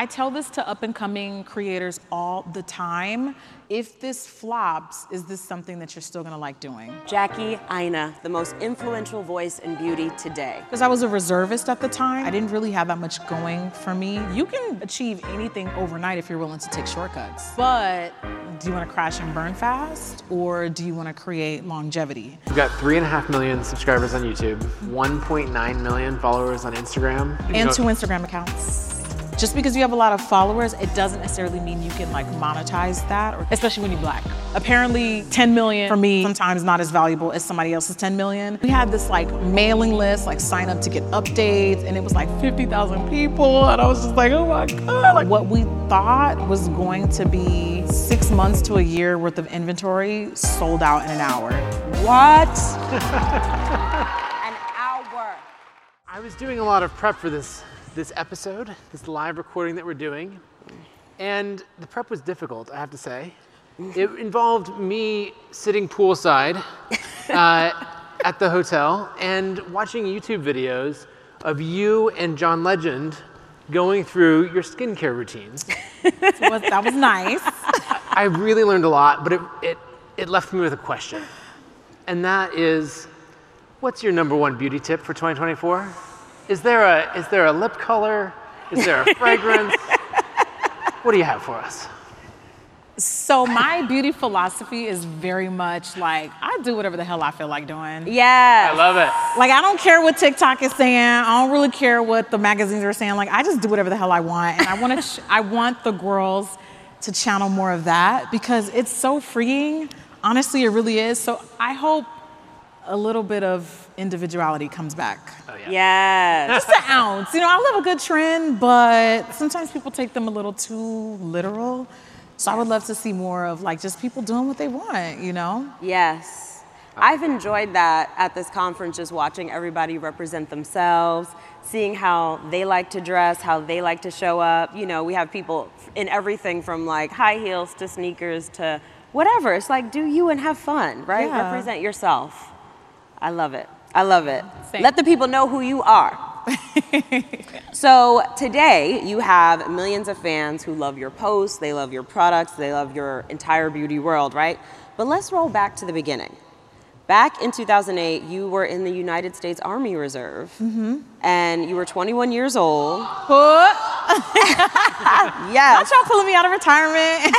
I tell this to up and coming creators all the time. If this flops, is this something that you're still gonna like doing? Jackie Aina, the most influential voice in beauty today. Because I was a reservist at the time, I didn't really have that much going for me. You can achieve anything overnight if you're willing to take shortcuts. But do you wanna crash and burn fast, or do you wanna create longevity? We've got three and a half million subscribers on YouTube, 1.9 million followers on Instagram. You And know- two Instagram accounts. Just because you have a lot of followers, it doesn't necessarily mean you can like monetize that, or, especially when you're black. Apparently, 10 million for me sometimes not as valuable as somebody else's 10 million. We had this like mailing list, like sign up to get updates, and it was like 50,000 people, and I was just like, oh my god! Like what we thought was going to be six months to a year worth of inventory sold out in an hour. What? An hour. I was doing a lot of prep for this this episode, this live recording that we're doing, and the prep was difficult. I have to say, it involved me sitting poolside uh, at the hotel and watching YouTube videos of you and John Legend going through your skincare routines. So was- that was nice. I really learned a lot, but it, it, it left me with a question. And that is, what's your number one beauty tip for 2024? Is there a, is there a lip color? Is there a fragrance? what do you have for us? So my beauty philosophy is very much like I do whatever the hell I feel like doing. Yeah. I love it. Like I don't care what TikTok is saying. I don't really care what the magazines are saying. Like I just do whatever the hell I want, and I want to. Ch- I want the girls to channel more of that because it's so freeing. Honestly, it really is. So I hope a little bit of individuality comes back. Oh, yeah. Yes. Just an ounce. You know, I love a good trend, but sometimes people take them a little too literal. So I would love to see more of like just people doing what they want, you know? Yes. I've enjoyed that at this conference, just watching everybody represent themselves, seeing how they like to dress, how they like to show up. You know, we have people in everything from like high heels to sneakers to whatever. It's like, do you and have fun, right? Yeah. Represent yourself. I love it. I love it. Same. Let the people know who you are. So today you have millions of fans who love your posts, they love your products, they love your entire beauty world, right? But let's roll back to the beginning. Back in 2008, you were in the United States Army Reserve, mm-hmm. and you were 21 years old. Yes, Not y'all pulling me out of retirement.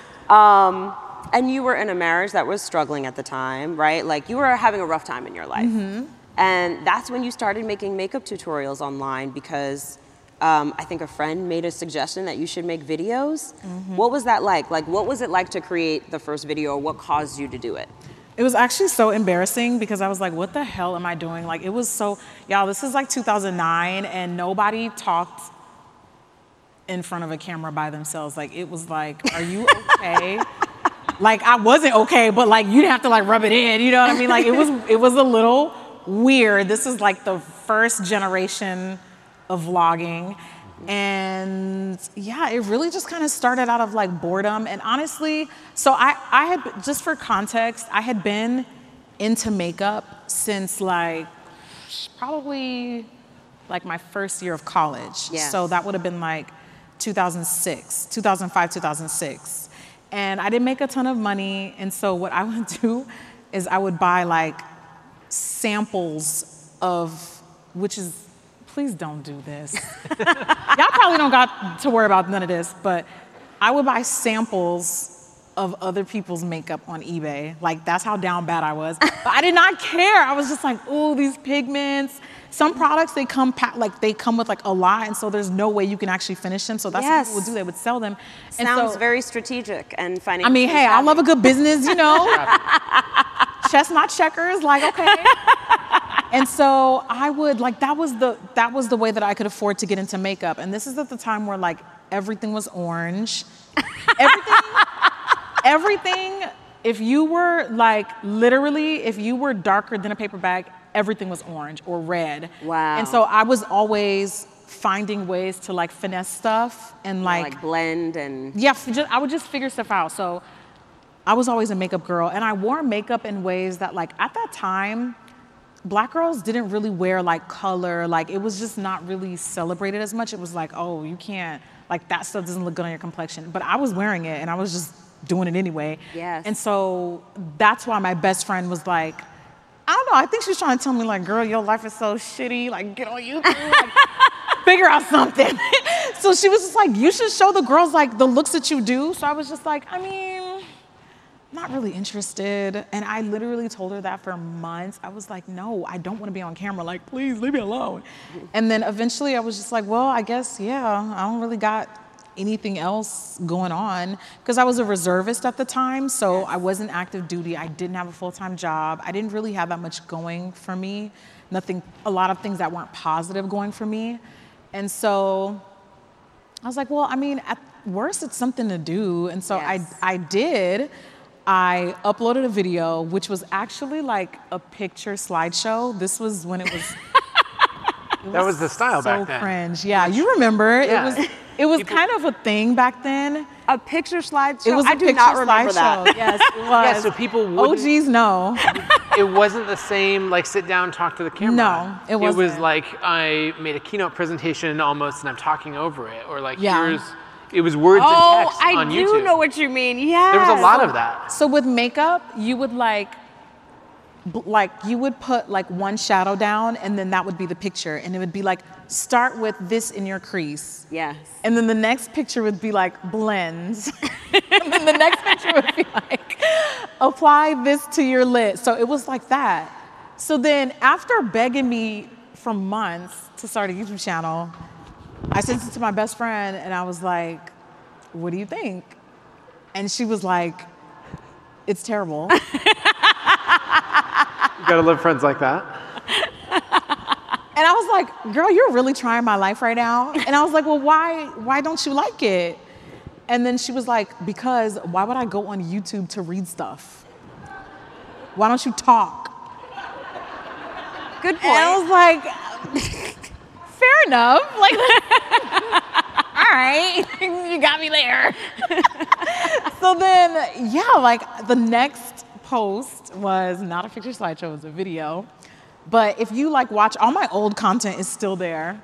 Um, and you were in a marriage that was struggling at the time, right? Like you were having a rough time in your life. And that's when you started making makeup tutorials online because um, I think a friend made a suggestion that you should make videos. What was that like? Like, what was it like to create the first video? What caused you to do it? It was actually so embarrassing because I was like, what the hell am I doing? Like, it was so, y'all, this is like 2009 and nobody talked in front of a camera by themselves. Like, it was like, are you okay? like, I wasn't okay, but like, you'd have to like rub it in, you know what I mean? Like, it was, it was a little weird. This is like the first generation of vlogging. And yeah, it really just kind of started out of like boredom. And honestly, so I, I had, just for context, I had been into makeup since like probably like my first year of college. Yes. So that would have been like 2006, 2005, 2006. And I didn't make a ton of money. And so what I would do is I would buy like samples of, which is, please don't do this. Y'all probably don't got to worry about none of this, but I would buy samples of other people's makeup on eBay. Like that's how down bad I was. But I did not care. I was just like, ooh, these pigments. Some products they come like they come with like a lot, and so there's no way you can actually finish them. So that's Yes. what people would do. They would sell them. And Sounds so- very strategic and financial. I mean, hey, I love a good business, you know. Chestnut checkers, like okay. and so I would like that was the that was the way that I could afford to get into makeup. And this is at the time where like everything was orange. Everything, everything. If you were like literally, if you were darker than a paper bag, everything was orange or red. Wow. And so I was always finding ways to like finesse stuff and like, blend and yeah, f- ju- I would just figure stuff out. So I was always a makeup girl, and I wore makeup in ways that, like, at that time, black girls didn't really wear like color. Like it was just not really celebrated as much. It was like, oh, you can't like that stuff doesn't look good on your complexion. But I was wearing it and I was just doing it anyway. Yes. And so that's why my best friend was like, I don't know. I think she was trying to tell me like, girl, your life is so shitty. Like get on YouTube. Like, figure out something. so she was just like, you should show the girls like the looks that you do. So I was just like, I mean, not really interested. And I literally told her that for months. I was like, no, I don't want to be on camera. Like, please leave me alone. And then eventually I was just like, well, I guess, yeah, I don't really got anything else going on because I was a reservist at the time. So I wasn't active duty. I didn't have a full time job. I didn't really have that much going for me. Nothing, a lot of things that weren't positive going for me. And so I was like, well, I mean, at worst, it's something to do. And so Yes. I, I did. I uploaded a video, which was actually like a picture slideshow. This was when it was. it That was the style so back then. cringe. Yeah, you remember. Yeah. It was. It was People- kind of a thing back then. A picture slideshow. It was a I do picture not remember slideshow. that. Yes, it was. Yeah, so people wouldn't- OGs know. it wasn't the same like sit down talk to the camera No, it was it was like i made a keynote presentation almost and i'm talking over it or like Yeah. here's it was words Oh, and text I on do know what you mean. Yeah. there was a lot of that So with makeup, you would like, b- like you would put like one shadow down, and then that would be the picture, and it would be like start with this in your crease, Yes. and then the next picture would be like blends, and then the next picture would be like apply this to your lid. So it was like that. So then after begging me for months to start a YouTube channel, I sent it to my best friend, and I was like, "What do you think?" And she was like, "It's terrible." you gotta love friends like that And I was like, girl, you're really trying my life right now. And I was like, well, why, why don't you like it? And then she was like, because why would I go on YouTube to read stuff? Why don't you talk? Good point. And I was like, fair enough. Like, all right, you got me there. so then, yeah, like the next post was not a picture slideshow, it was a video. But if you like watch, all my old content is still there.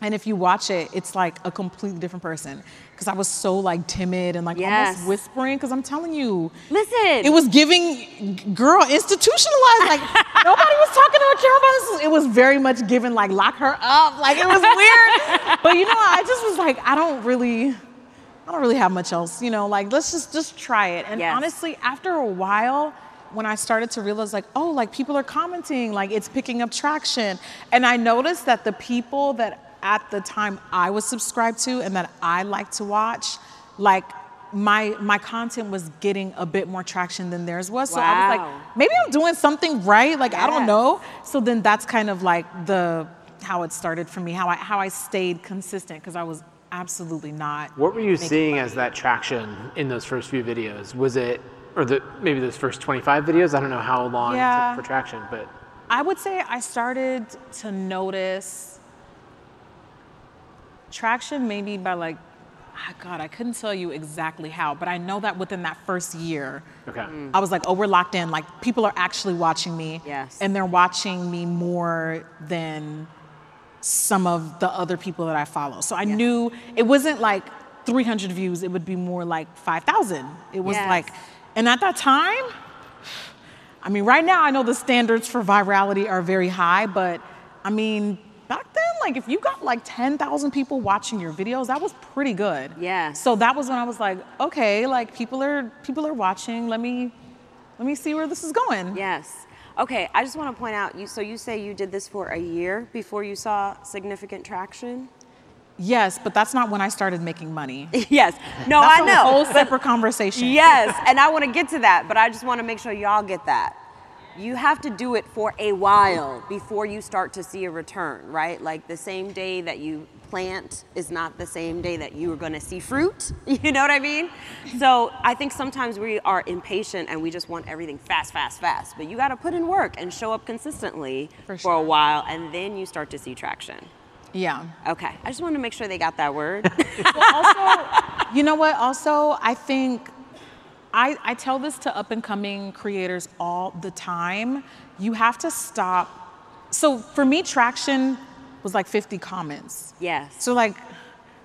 And if you watch it, it's like a completely different person. Because I was so like timid and like Yes. almost whispering. Because I'm telling you, Listen. it was giving girl institutionalized. Like nobody was talking to a camera about this. It was very much given like lock her up. Like it was weird. but you know, I just was like, I don't really, I don't really have much else. You know, like let's just just try it. And Yes. honestly, after a while. When I started to realize, like, oh, like people are commenting, like it's picking up traction. And I noticed that the people that at the time I was subscribed to and that I like to watch, like my my content was getting a bit more traction than theirs was. So I was like, maybe I'm doing something right. Like I don't know. So then that's kind of like the how it started for me. How I how I stayed consistent because I was absolutely not. what were you seeing money. as that traction in those first few videos was it or the maybe those first 25 videos i don't know how long it took for traction but I would say I started to notice traction maybe by like, ah, God, I couldn't tell you exactly how, but I know that within that first year, okay I was like, oh, we're locked in. Like people are actually watching me. Yes. And they're watching me more than some of the other people that I follow. So I knew it wasn't like 300 views, it would be more like 5,000. It was Yes. like, and at that time, I mean, right now I know the standards for virality are very high, but I mean, back then, like if you got like 10,000 people watching your videos, that was pretty good. Yeah. So that was when I was like, okay, like people are people are watching. Let me let me see where this is going. Yes. Okay, I just want to point out you so you say you did this for a year before you saw significant traction? Yes, but that's not when I started making money. yes. No, That's I a know. whole separate conversation. yes, and I want to get to that, but I just want to make sure y'all get that. You have to do it for a while before you start to see a return, right? Like the same day that you plant is not the same day that you are going to see fruit. You know what I mean? So I think sometimes we are impatient and we just want everything fast, fast, fast. But you got to put in work and show up consistently For for a while, and then you start to see traction. Yeah. Okay, I just want to make sure they got that word. well, also, you know what? Also, I think I, I tell this to up and coming creators all the time. You have to stop. So for me, traction was like 50 comments. Yes. So like,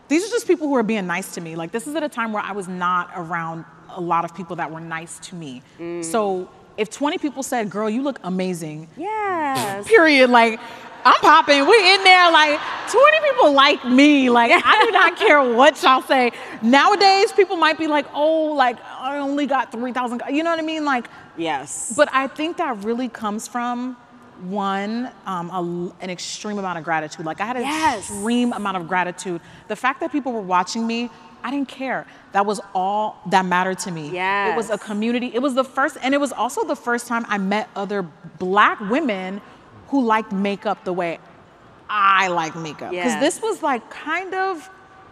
these are just people who are being nice to me. Like this is at a time where I was not around a lot of people that were nice to me. Mm. So if 20 people said, "Girl, you look amazing," yes. period. Like, I'm popping. We in there. Like, 20 people like me. Like, I do not care what y'all say. Nowadays, people might be like, "Oh, like I only got 3,000." You know what I mean? Like, Yes. but I think that really comes from one, um, a, an extreme amount of gratitude. Like I had an Yes. extreme amount of gratitude. The fact that people were watching me, I didn't care. That was all that mattered to me. Yes. It was a community. It was the first, and it was also the first time I met other black women who liked makeup the way I like makeup. Because Yes. this was like kind of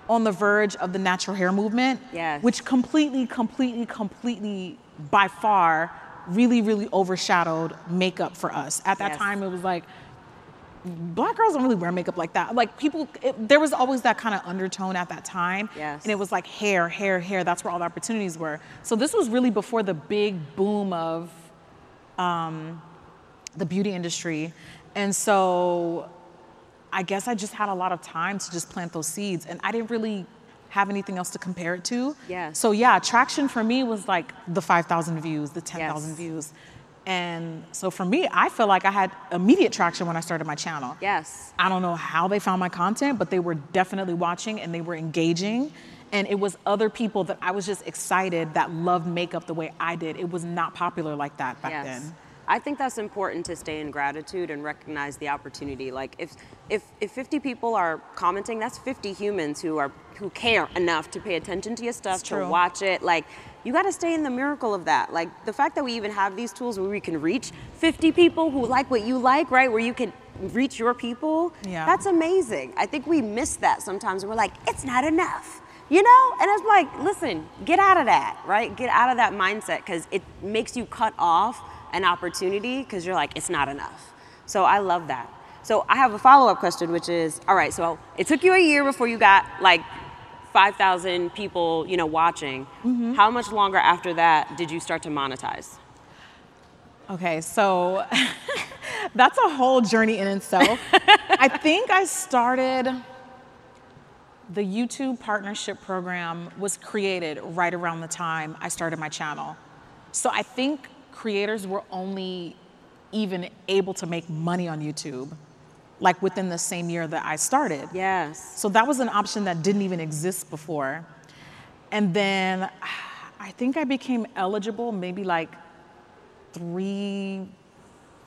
on the verge of the natural hair movement, Yes. which completely, completely, completely, by far, really, really overshadowed makeup for us. At that Yes. time, it was like, black girls don't really wear makeup like that. Like people, it, there was always that kind of undertone at that time. Yes. And it was like hair, hair, hair. That's where all the opportunities were. So this was really before the big boom of um, the beauty industry. And so I guess I just had a lot of time to just plant those seeds. And I didn't really have anything else to compare it to. Yeah. So yeah, traction for me was like the 5,000 views, the 10,000 Yes. views. And so for me, I feel like I had immediate traction when I started my channel. yes. I don't know how they found my content, but they were definitely watching and they were engaging. And it was other people that I was just excited that loved makeup the way I did. It was not popular like that back yes. then. I think that's important to stay in gratitude and recognize the opportunity. Like if if if 50 people are commenting, that's 50 humans who are who care enough to pay attention to your stuff, to watch it. Like you got to stay in the miracle of that. Like the fact that we even have these tools where we can reach 50 people who like what you like, right? Where you can reach your people. Yeah. That's amazing. I think we miss that sometimes. We're like, it's not enough. You know? And it's like, listen, get out of that, right? Get out of that mindset because it makes you cut off an opportunity because you're like, it's not enough. So I love that. So I have a follow up question, which is all right, so it took you a year before you got like 5,000 people, you know, watching. Mm-hmm. How much longer after that did you start to monetize? Okay, so that's a whole journey in itself. I think I started the YouTube partnership program was created right around the time I started my channel. So I think creators were only even able to make money on YouTube like within the same year that I started. Yes. So that was an option that didn't even exist before. And then I think I became eligible maybe like three,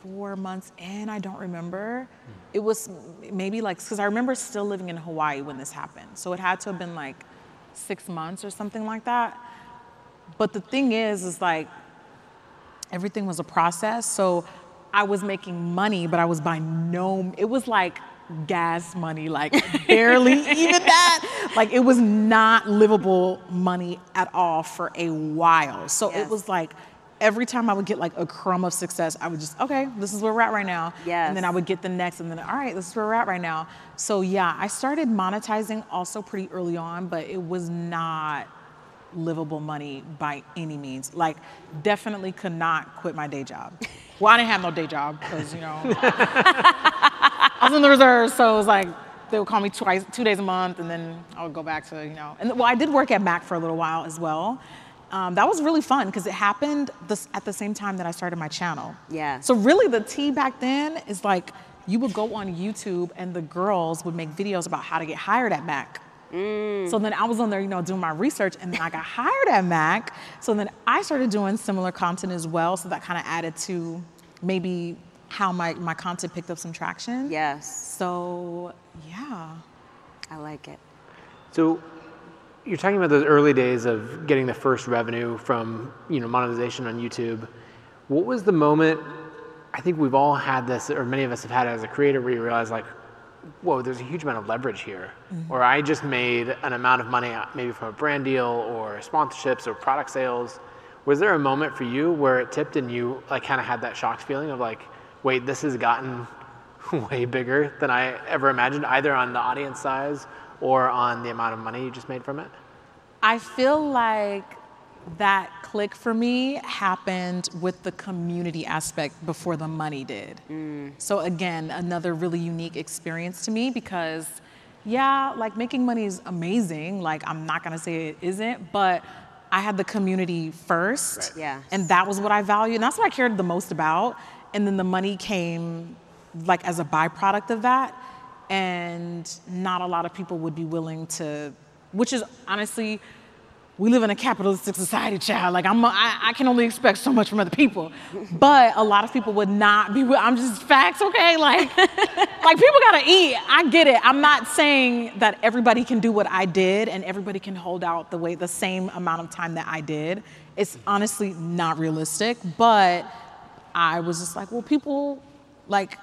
four months in. I don't remember. It was maybe like, because I remember still living in Hawaii when this happened. So it had to have been like six months or something like that. But the thing is, is like everything was a process. So I was making money, but I was by no, it was like gas money, like barely even that. Like it was not livable money at all for a while. So Yes. it was like every time I would get like a crumb of success, I would just, okay, this is where we're at right now. Yes. And then I would get the next, and then, all right, this is where we're at right now. So yeah, I started monetizing also pretty early on, but it was not livable money by any means. Like, definitely could not quit my day job. Well, I didn't have no day job because, you know, I was in the reserves, so it was like they would call me twice, two days a month, and then I would go back to, you know, and well, I did work at Mac for a little while as well. Um, that was really fun because it happened this, at the same time that I started my channel. Yeah. So really, the tea back then is like you would go on YouTube and the girls would make videos about how to get hired at Mac. Mm. So then I was on there, you know, doing my research, and then I got hired at Mac. So then I started doing similar content as well. So that kind of added to maybe how my, my content picked up some traction. Yes. So yeah. I like it. So you're talking about those early days of getting the first revenue from you know monetization on YouTube. What was the moment? I think we've all had this, or many of us have had it as a creator, where you realize like, whoa, there's a huge amount of leverage here, or I just made an amount of money uh, maybe from a brand deal or sponsorships or product sales. Was there a moment for you where it tipped and you like kind of had that shocked feeling of like, wait, this has gotten way bigger than I ever imagined, either on the audience size or on the amount of money you just made from it? I feel like that click for me happened with the community aspect before the money did. Mm. So again, another really unique experience to me because yeah, like making money is amazing. Like I'm not gonna say it isn't, but I had the community first. Right. Yeah. And that was what I valued. And that's what I cared the most about. And then the money came like as a byproduct of that. And not a lot of people would be willing to, which is honestly, we live in a capitalistic society, child. Like I'm, I, I can only expect so much from other people, but a lot of people would not be. I'm just facts, okay? Like, like people gotta eat. I get it. I'm not saying that everybody can do what I did and everybody can hold out the way the same amount of time that I did. It's honestly not realistic, but I was just like, well, people, like,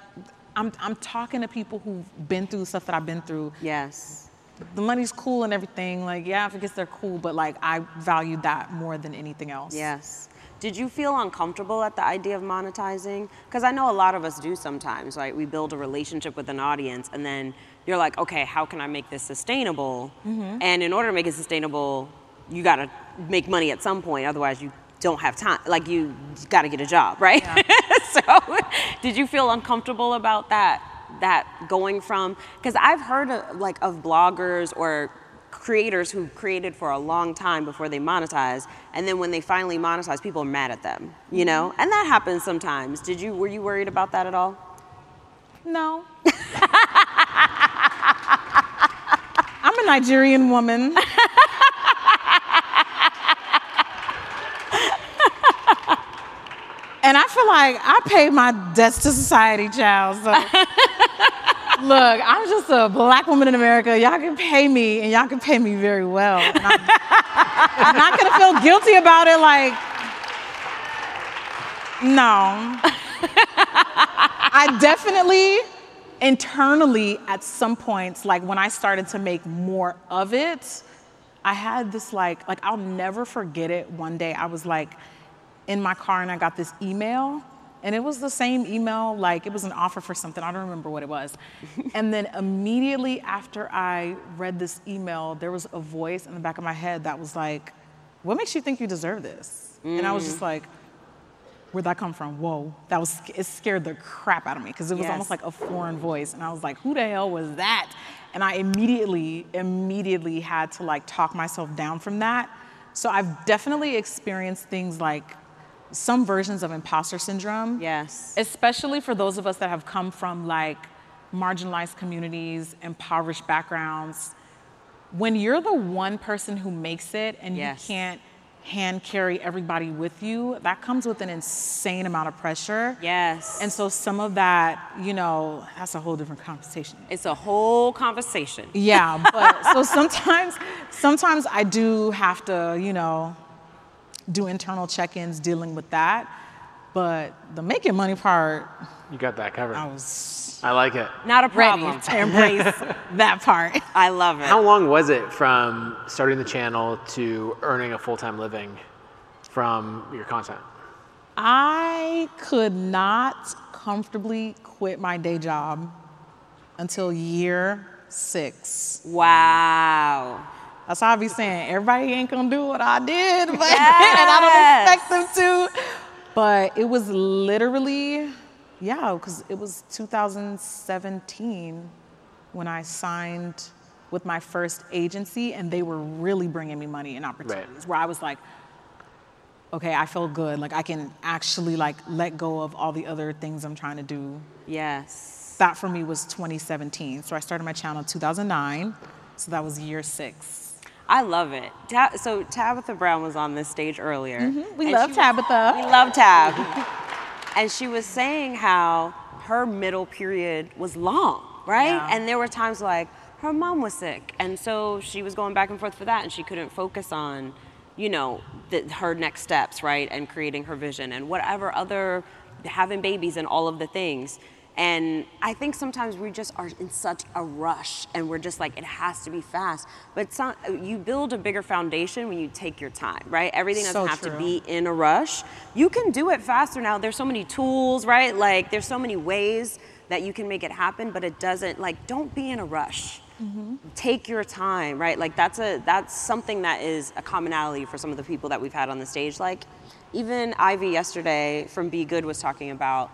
I'm, I'm talking to people who've been through stuff that I've been through Yes. The money's cool and everything. Like, yeah, I guess they're cool, but like I valued that more than anything else. Yes. Did you feel uncomfortable at the idea of monetizing? Because I know a lot of us do sometimes, right? We build a relationship with an audience and then you're like, okay, how can I make this sustainable? Mm-hmm. And in order to make it sustainable, you gotta make money at some point, otherwise, you don't have time. Like, you gotta get a job, right? so, did you feel uncomfortable about that? That going from, because I've heard of, like of bloggers or creators who created for a long time before they monetize and then when they finally monetize people are mad at them you know mm-hmm. and that happens sometimes did you were you worried about that at all No. I'm a Nigerian woman. and I feel like I pay my debts to society, child. So look, I'm just a black woman in America. Y'all can pay me, and y'all can pay me very well. And I'm, I'm not gonna feel guilty about it. Like, no. I definitely internally at some points, like when I started to make more of it, I had this like, like I'll never forget it. One day I was like in my car and I got this email and it was the same email, like it was an offer for something, I don't remember what it was. and then immediately after I read this email, there was a voice in the back of my head that was like, what makes you think you deserve this? And I was just mm. like, where'd that come from? Whoa, that was it scared the crap out of me because it was Yes. almost like a foreign voice, and I was like, who the hell was that? And I immediately, immediately had to like talk myself down from that. So I've definitely experienced things like some versions of imposter syndrome yes especially for those of us that have come from like marginalized communities, impoverished backgrounds. When you're the one person who makes it and Yes. you can't hand carry everybody with you, that comes with an insane amount of pressure. yes And so some of that, you know, that's a whole different conversation. it's a whole conversation Yeah, but so sometimes sometimes I do have to, you know, do internal check-ins dealing with that. But the making money part, You got that covered. I was I like it. not a ready problem to embrace that part. i love it How long was it from starting the channel to earning a full time living from your content? I could not comfortably quit my day job until year six. wow That's how I be saying everybody ain't gonna do what I did, but and I don't expect them to. But it was literally, yeah, because it was 2017 when I signed with my first agency, and they were really bringing me money and opportunities. Where I was like, okay, I feel good. Like I can actually like let go of all the other things I'm trying to do. yes That for me was 2017. So I started my channel 2009. So that was year six. I love it. Ta- so Tabitha Brown was on this stage earlier. Mm-hmm. We love Tabitha. We love Tab. and she was saying how her middle period was long, right? Yeah. And there were times like her mom was sick, and so she was going back and forth for that, and she couldn't focus on, you know, the, her next steps, right? And creating her vision and whatever other having babies and all of the things. And I think sometimes we just are in such a rush and we're just like, it has to be fast. But some, you build a bigger foundation when you take your time, right? Everything doesn't So have to be in a rush. You can do it faster now. There's so many tools, right? Like, there's so many ways that you can make it happen, but it doesn't, like, don't be in a rush. Mm-hmm. take your time, right? Like that's a that's something that is a commonality for some of the people that we've had on the stage. Like even Ivy yesterday from Be Good was talking about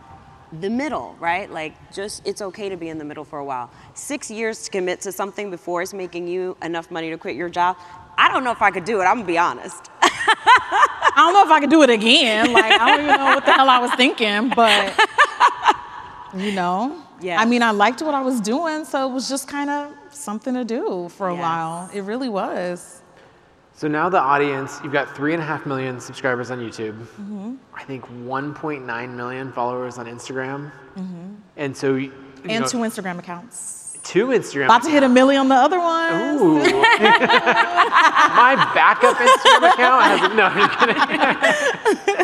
the middle, right? Like just it's okay to be in the middle for a while. Six years to commit to something before it's making you enough money to quit your job. I don't know if I could do it. I'm gonna be honest. I don't know if I could do it again. Like I don't even know what the hell I was thinking, but you know. Yeah. I mean, I liked what I was doing, so it was just kind of something to do for a Yes. while. It really was. So now the audience, you've got three and a half million subscribers on YouTube. Mm-hmm. I think 1.9 million followers on Instagram. And so, you Mm-hmm. And know, two Instagram accounts. two Instagram. About to hit a million on the other one. Ooh. My backup Instagram account has no. I'm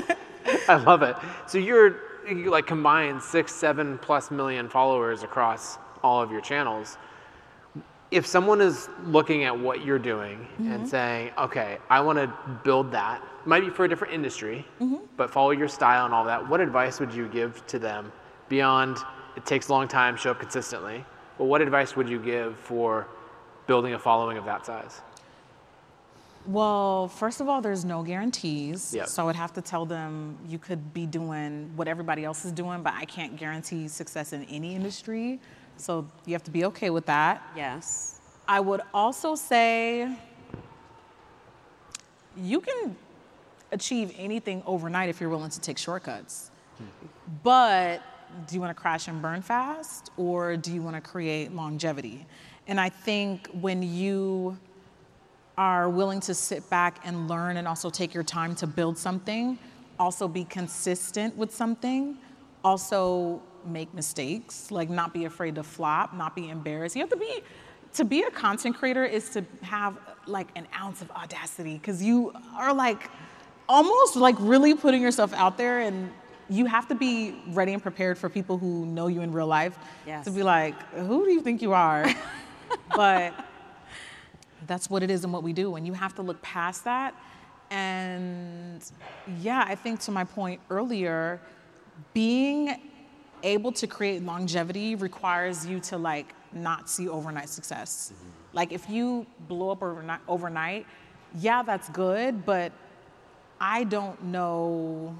kidding. I love it. So you're you like combined six, seven plus million followers across all of your channels. If someone is looking at what you're doing and mm-hmm. saying, "Okay, I want to build that," might be for a different industry, mm-hmm. but follow your style and all that. What advice would you give to them beyond? It takes a long time, show up consistently. But what advice would you give for building a following of that size? Well, first of all, there's no guarantees. Yep. So I would have to tell them you could be doing what everybody else is doing, but I can't guarantee success in any industry. So you have to be okay with that. Yes. I would also say you can achieve anything overnight if you're willing to take shortcuts. But do you want to crash and burn fast or do you want to create longevity? And I think when you are willing to sit back and learn and also take your time to build something, also be consistent with something, also make mistakes, like not be afraid to flop, not be embarrassed. You have to be to be a content creator is to have like an ounce of audacity because you are like almost like really putting yourself out there and you have to be ready and prepared for people who know you in real life Yes. to be like, who do you think you are? but that's what it is and what we do. And you have to look past that. And yeah, I think to my point earlier, being able to create longevity requires you to like not see overnight success. Mm-hmm. Like if you blow up overnight, overnight, yeah, that's good, but I don't know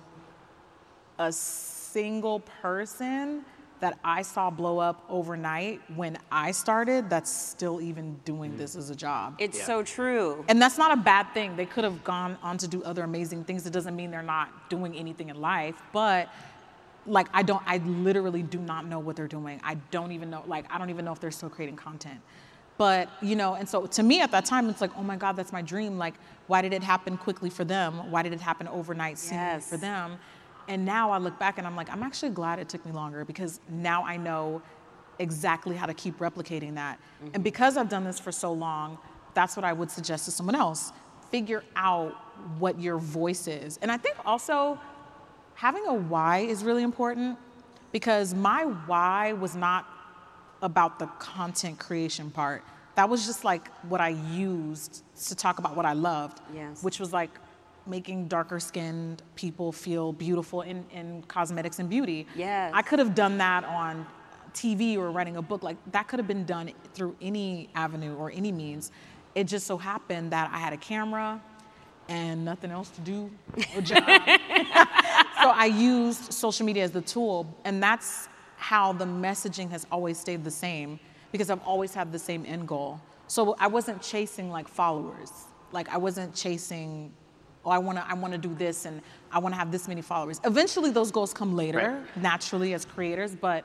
a single person that I saw blow up overnight when I started that's still even doing mm. this as a job. It's Yeah. so true. And that's not a bad thing. They could have gone on to do other amazing things. It doesn't mean they're not doing anything in life, but like I don't I literally do not know what they're doing. I don't even know like I don't even know if they're still creating content. But, you know, and so to me at that time it's like, "Oh my god, that's my dream. Like why did it happen quickly for them? Why did it happen overnight Yes. for them?" And now I look back and I'm like, I'm actually glad it took me longer because now I know exactly how to keep replicating that. And mm-hmm. because I've done this for so long, that's what I would suggest to someone else. Figure out what your voice is. And I think also having a why is really important because my why was not about the content creation part. That was just like what I used to talk about what I loved, Yes. which was like making darker skinned people feel beautiful in, in cosmetics and beauty. Yes. I could have done that on TV or writing a book. Like that could have been done through any avenue or any means. It just so happened that I had a camera and nothing else to do, a job. so I used social media as the tool, and that's how the messaging has always stayed the same because I've always had the same end goal. So I wasn't chasing like followers. Like I wasn't chasing, oh, I wanna, I wanna do this and I wanna have this many followers. Eventually, those goals come later, Right. naturally as creators, but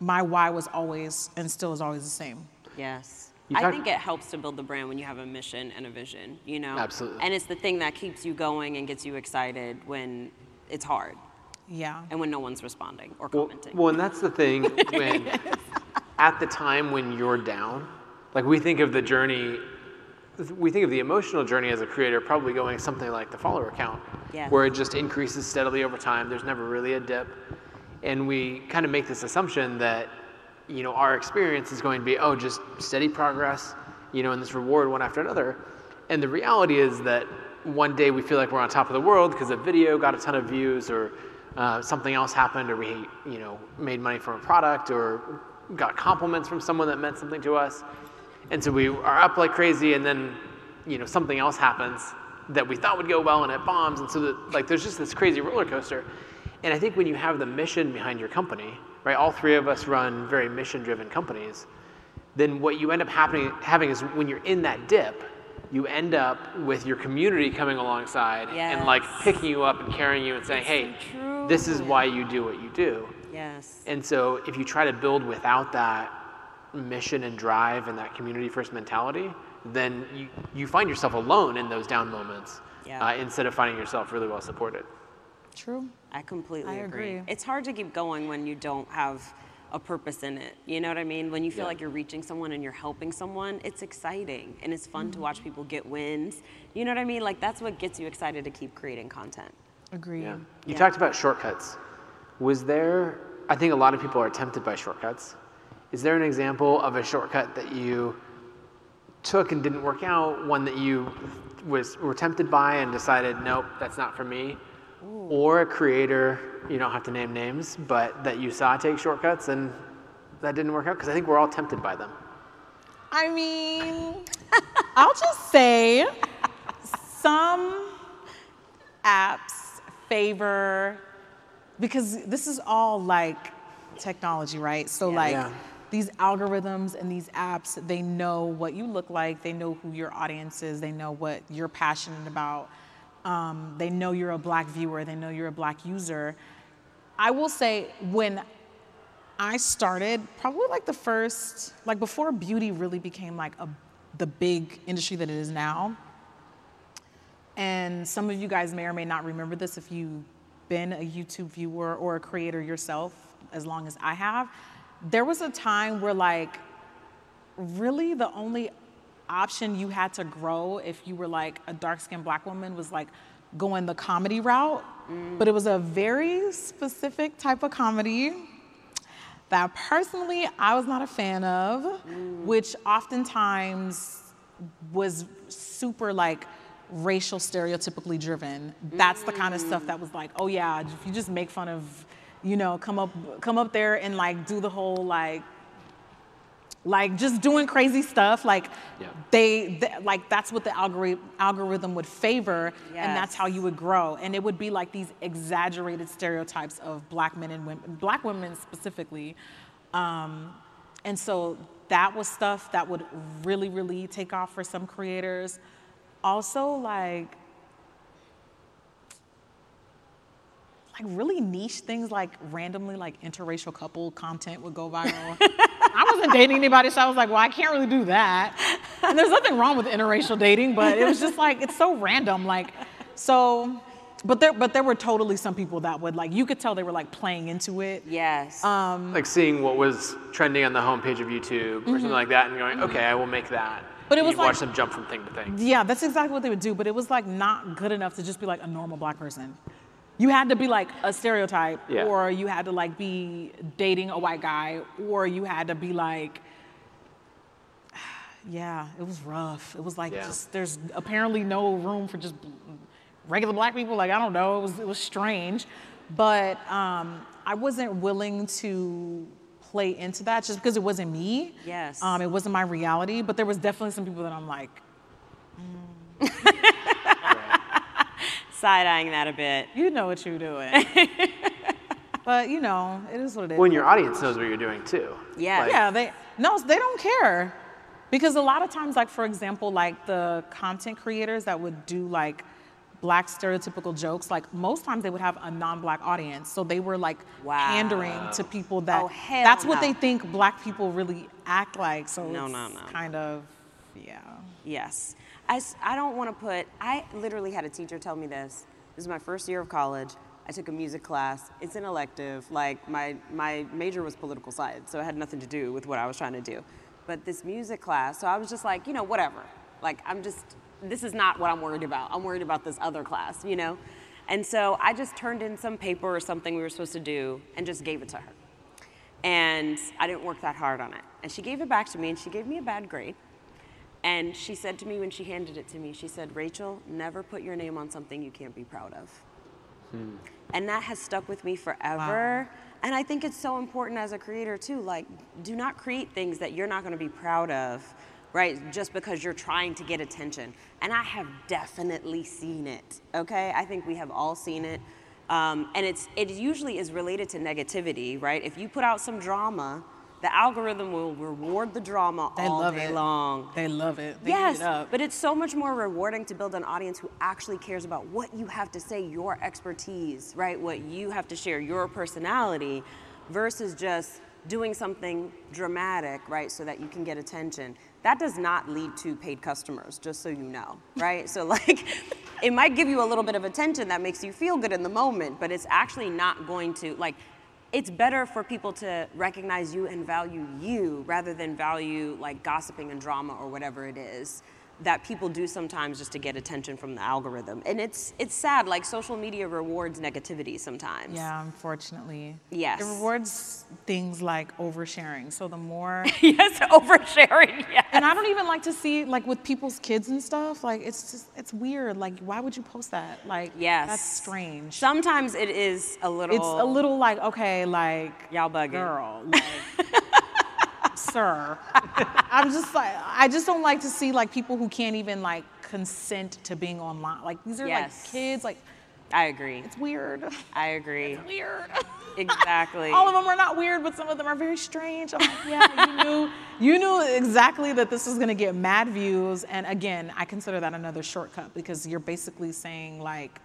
my why was always and still is always the same. Yes. You I think it helps to build the brand when you have a mission and a vision, you know? Absolutely. And it's the thing that keeps you going and gets you excited when it's hard Yeah. and when no one's responding or Well, commenting. well, and that's the thing when at the time when you're down, like we think of the journey, we think of the emotional journey as a creator probably going something like the follower count, Yes. where it just increases steadily over time. There's never really a dip, and we kind of make this assumption that you know our experience is going to be oh just steady progress, you know, and this reward one after another. And the reality is that one day we feel like we're on top of the world because a video got a ton of views or uh, something else happened or we you know made money from a product or got compliments from someone that meant something to us And so we are up like crazy, and then you know something else happens that we thought would go well, and it bombs. And so that, like there's just this crazy roller coaster. And I think when you have the mission behind your company, right? All three of us run very mission-driven companies. Then what you end up happening having is when you're in that dip, you end up with your community coming alongside and like picking you up and carrying you and saying, "Hey, true. this is why you do what you do." Yes. And so if you try to build without that mission and drive and that community first mentality, then you, you find yourself alone in those down moments Yeah. uh, instead of finding yourself really well supported. True. I completely I agree. agree. It's hard to keep going when you don't have a purpose in it. You know what I mean? When you feel Yeah. like you're reaching someone and you're helping someone, it's exciting and it's fun to Mm-hmm. watch people get wins. You know what I mean? Like that's what gets you excited to keep creating content. Agreed. Yeah. You Yeah. talked about shortcuts. Was there, I think a lot of people are tempted by shortcuts. Is there an example of a shortcut that you took and didn't work out, one that you was were tempted by and decided, nope, that's not for me? Or a creator, you don't have to name names, but that you saw take shortcuts and that didn't work out? Because I think we're all tempted by them. I mean, I'll just say some apps favor because this is all like technology, right? So like Yeah. these algorithms and these apps, they know what you look like, they know who your audience is, they know what you're passionate about. Um, they know you're a black viewer, they know you're a black user. I will say when I started probably like the first, like before beauty really became like a, the big industry that it is now. And some of you guys may or may not remember this if you've been a YouTube viewer or a creator yourself, as long as I have. There was a time where, like, really the only option you had to grow if you were like a dark skinned black woman was like going the comedy route. Mm. But it was a very specific type of comedy that personally I was not a fan of, mm. which oftentimes was super like racial stereotypically driven. That's the kind of stuff mm. that was like, oh yeah, if you just make fun of, you know, come up come up there and like do the whole like like just doing crazy stuff like Yeah. they, th- like that's what the algori- algorithm would favor and that's how you would grow and it would be like these exaggerated stereotypes of black men and women black women specifically um, and so that was stuff that would really really take off for some creators also like like really niche things like randomly like interracial couple content would go viral. I wasn't dating anybody, so I was like, well, I can't really do that. And there's nothing wrong with interracial dating, but it was just like it's so random. Like, so, but there, but there were totally some people that would like you could tell they were like playing into it. Yes. Um, Like seeing what was trending on the homepage of YouTube or something like that and going, okay, I will make that. Mm-hmm. But it And was you watch like- them jump from thing to thing. Yeah, that's exactly what they would do, but it was like not good enough to just be like a normal black person. You had to be like a stereotype, Yeah. or you had to like be dating a white guy, or you had to be like, yeah, it was rough. It was like Yeah. just there's apparently no room for just regular black people. Like I don't know, it was it was strange, but um, I wasn't willing to play into that just because it wasn't me. Yes. um, it wasn't my reality. But there was definitely some people that I'm like. Side eyeing that a bit. You know what you're doing. but you know, it is what it is. When your audience knows what you're doing too. Yeah. Like, yeah, they no, they don't care. Because a lot of times, like for example, like the content creators that would do like black stereotypical jokes, like most times they would have a non-black audience. So they were like Wow. pandering to people that Oh, hell that's what they think black people really act like. So No, it's no, no. kind of yeah. Yes. I, I don't want to put, I literally had a teacher tell me this. This is my first year of college. I took a music class. It's an elective. Like, my, my major was political science, so it had nothing to do with what I was trying to do. But this music class, so I was just like, you know, whatever. Like, I'm just, this is not what I'm worried about. I'm worried about this other class, you know? And so I just turned in some paper or something we were supposed to do and just gave it to her. And I didn't work that hard on it. And she gave it back to me, and she gave me a bad grade. And she said to me when she handed it to me, she said, Rachel, never put your name on something you can't be proud of. And that has stuck with me forever. And I think it's so important as a creator too. Like, do not create things that you're not going to be proud of, right? Just because you're trying to get attention. And I have definitely seen it, okay? I think we have all seen it. Um, and it's, it usually is related to negativity, right? If you put out some drama, the algorithm will reward the drama They all love day it. long. They love it. They Yes, it up. but it's so much more rewarding to build an audience who actually cares about what you have to say, your expertise, right? What you have to share, your personality, versus just doing something dramatic, right, so that you can get attention. That does not lead to paid customers, just so you know, right? so, like, it might give you a little bit of attention that makes you feel good in the moment, but it's actually not going to, like, it's better for people to recognize you and value you rather than value like gossiping and drama or whatever it is that people do sometimes just to get attention from the algorithm. And it's it's sad like social media rewards negativity sometimes. Yeah, unfortunately. Yes. It rewards things like oversharing. So the more yes, oversharing. Yes. and I don't even like to see like with people's kids and stuff. Like it's just it's weird. Like why would you post that? Like Yes. that's strange. Sometimes it is a little It's a little like okay, like Y'all bugging. girl, like, sir. I'm just like I just don't like to see like people who can't even like consent to being online. Like these are Yes. like kids. Like I agree. it's weird. I agree. It's weird. Exactly. All of them are not weird, but some of them are very strange. I'm like, yeah, you knew, you knew exactly that this was gonna get mad views. And again, I consider that another shortcut because you're basically saying like,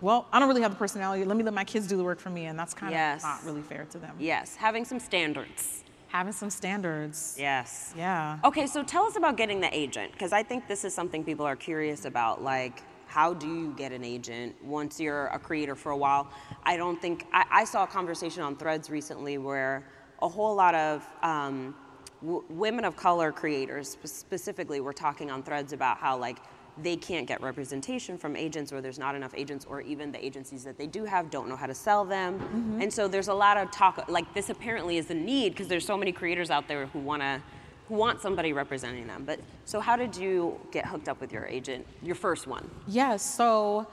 well, I don't really have the personality. Let me let my kids do the work for me, and that's kind Yes. of not really fair to them. yes, having some standards. Having some standards. Yes. Yeah. Okay, so tell us about getting the agent, because I think this is something people are curious about. Like, how do you get an agent once you're a creator for a while? I don't think, I, I saw a conversation on threads recently where a whole lot of um, w- women of color creators specifically were talking on threads about how, like, they can't get representation from agents or there's not enough agents or even the agencies that they do have don't know how to sell them mm-hmm. and so there's a lot of talk like this apparently is a need because there's so many creators out there who want to who want somebody representing them but so how did you get hooked up with your agent your first one Yes. So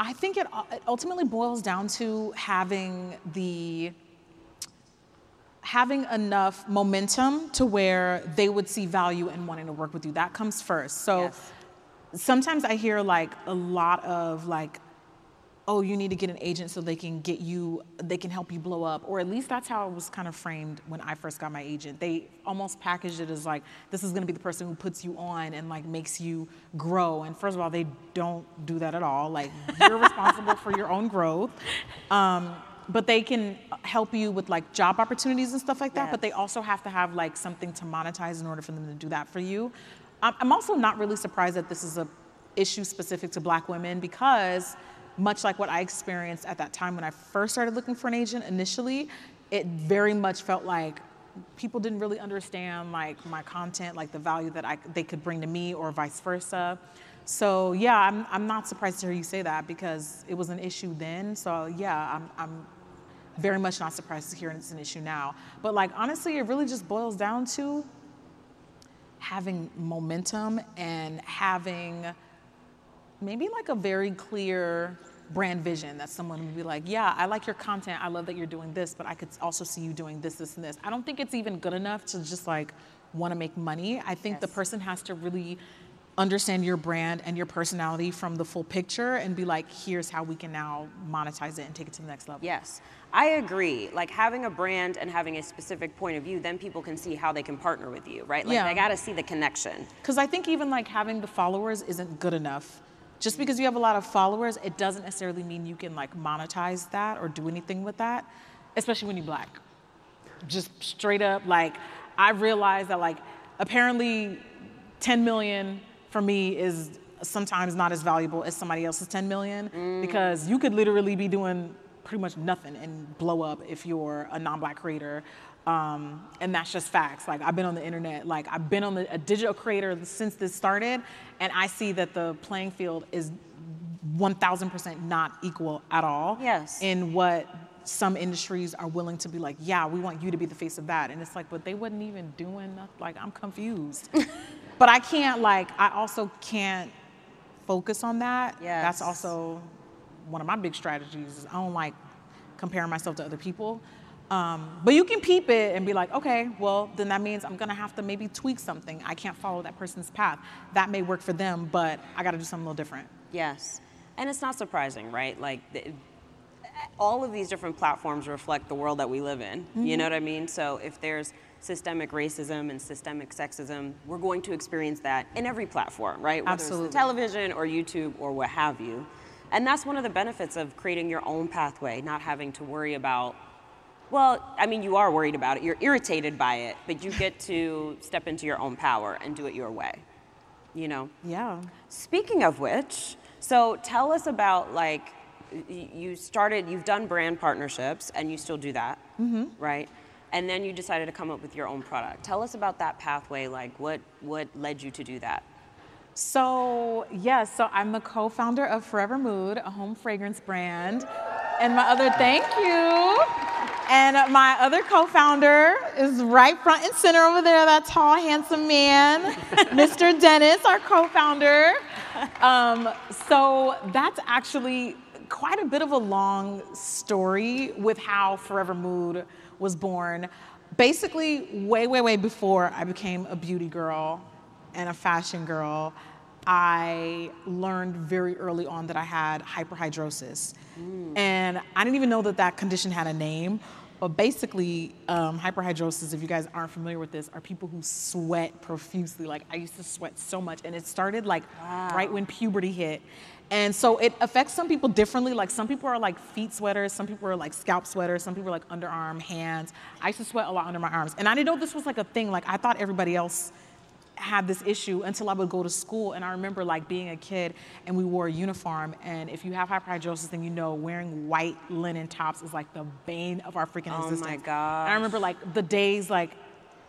I think it, it ultimately boils down to having the having enough momentum to where they would see value in wanting to work with you. That comes first. So Yes. Sometimes I hear like a lot of like oh, you need to get an agent so they can get you, they can help you blow up. Or at least that's how it was kind of framed when I first got my agent. They almost packaged it as like, this is gonna be the person who puts you on and like makes you grow. And first of all, they don't do that at all. Like, you're responsible for your own growth. Um, but they can help you with like job opportunities and stuff like that. But they also have to have like something to monetize in order for them to do that for you. I'm also not really surprised that this is a issue specific to black women because much like what I experienced at that time when I first started looking for an agent initially, it very much felt like people didn't really understand like my content, like the value that I, they could bring to me or vice versa. So yeah, I'm, I'm not surprised to hear you say that because it was an issue then. So yeah, I'm, I'm very much not surprised to hear it's an issue now. But like honestly, it really just boils down to having momentum and having maybe like a very clear brand vision that someone would be like, yeah, I like your content. I love that you're doing this, but I could also see you doing this, this, and this. I don't think it's even good enough to just like want to make money. I think the person has to really understand your brand and your personality from the full picture and be like, here's how we can now monetize it and take it to the next level. yes i agree like having a brand and having a specific point of view then people can see how they can partner with you right like Yeah. they got to see the connection Because I think even like having the followers isn't good enough. Just because you have a lot of followers, it doesn't necessarily mean you can like monetize that or do anything with that, especially when you're black. Just straight up, like I realized that like apparently 10 million for me is sometimes not as valuable as somebody else's 10 million because you could literally be doing pretty much nothing and blow up if you're a non-black creator. Um, and that's just facts. Like I've been on the internet, like I've been on the, a digital creator since this started, and I see that the playing field is 1,000% not equal at all. Yes. In what some industries are willing to be like, yeah, we want you to be the face of that, and it's like, but they wasn't even doing nothing. Like I'm confused. but I can't like, I also can't focus on that. Yeah. That's also one of my big strategies. Is I don't like comparing myself to other people. Um, but you can peep it and be like, okay, well, then that means I'm gonna have to maybe tweak something. I can't follow that person's path. That may work for them, but I gotta do something a little different. Yes. And it's not surprising, right? Like, the, all of these different platforms reflect the world that we live in. Mm-hmm. You know what I mean? So if there's systemic racism and systemic sexism, we're going to experience that in every platform, right? Whether Absolutely. it's television or YouTube or what have you. And that's one of the benefits of creating your own pathway, not having to worry about well, I mean, you are worried about it. You're irritated by it, but you get to step into your own power and do it your way. You know? Yeah. Speaking of which, so tell us about like, you started, you've done brand partnerships and you still do that, mm-hmm. right? And then you decided to come up with your own product. Tell us about that pathway. Like, what, what led you to do that? So, yes, yeah, so I'm the co founder of FORVR Mood, a home fragrance brand. And my other, thank you. And my other co-founder is right front and center over there, that tall, handsome man, Mr. Dennis, our co-founder. Um, so that's actually quite a bit of a long story with how FORVR Mood was born. Basically, way, way, way before I became a beauty girl and a fashion girl, I learned very early on that I had hyperhidrosis. Mm. And I didn't even know that that condition had a name. But basically, um, hyperhidrosis, if you guys aren't familiar with this, are people who sweat profusely. Like I used to sweat so much, and it started like wow. right when puberty hit. And so it affects some people differently. Like some people are like feet sweaters, some people are like scalp sweaters, some people are like underarm, hands. I used to sweat a lot under my arms. And I didn't know this was like a thing. Like I thought everybody else had this issue until I would go to school. And I remember like being a kid and we wore a uniform. And if you have hyperhidrosis, then you know wearing white linen tops is like the bane of our freaking oh existence. Oh my God. I remember like the days like,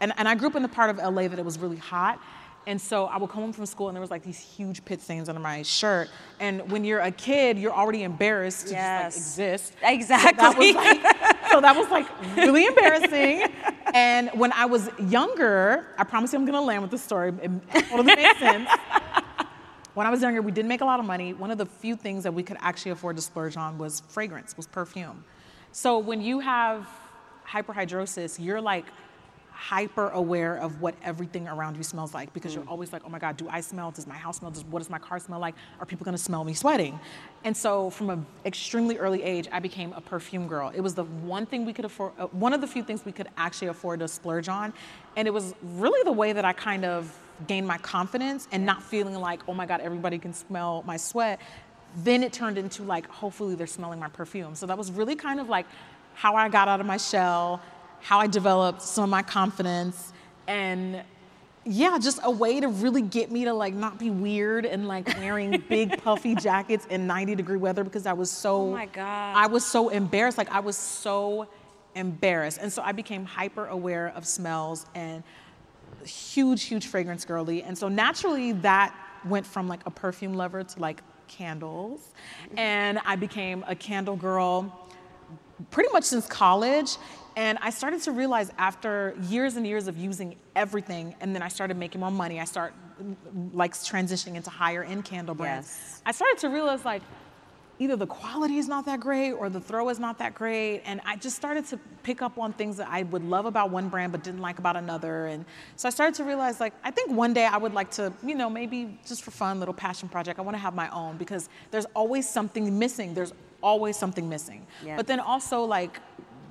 and, and I grew up in the part of LA that it was really hot. And so I would come home from school and there was like these huge pit stains under my shirt. And when you're a kid, you're already embarrassed to yes. just like exist. Exactly. So that was like, so that was like really embarrassing. And when I was younger, I promise you I'm gonna land with the story. It totally makes sense. When I was younger, we didn't make a lot of money. One of the few things that we could actually afford to splurge on was fragrance, was perfume. So when you have hyperhidrosis, you're like hyper aware of what everything around you smells like because mm. you're always like, oh my God, do I smell? Does my house smell? Does, what does my car smell like? Are people gonna smell me sweating? And so from an extremely early age, I became a perfume girl. It was the one thing we could afford, uh, one of the few things we could actually afford to splurge on. And it was really the way that I kind of gained my confidence and not feeling like, oh my God, everybody can smell my sweat. Then it turned into like, hopefully they're smelling my perfume. So that was really kind of like how I got out of my shell how I developed some of my confidence and yeah, just a way to really get me to like not be weird and like wearing big puffy jackets in 90 degree weather because I was so Oh my god. I was so embarrassed. Like I was so embarrassed. And so I became hyper aware of smells and huge huge fragrance girly. And so naturally that went from like a perfume lover to like candles. Mm-hmm. And I became a candle girl pretty much since college. And I started to realize after years and years of using everything, and then I started making more money, I start like transitioning into higher end candle brands. Yes. I started to realize like either the quality is not that great or the throw is not that great. And I just started to pick up on things that I would love about one brand but didn't like about another. And so I started to realize like, I think one day I would like to, you know, maybe just for fun, little passion project, I want to have my own because there's always something missing. There's always something missing. Yeah. But then also like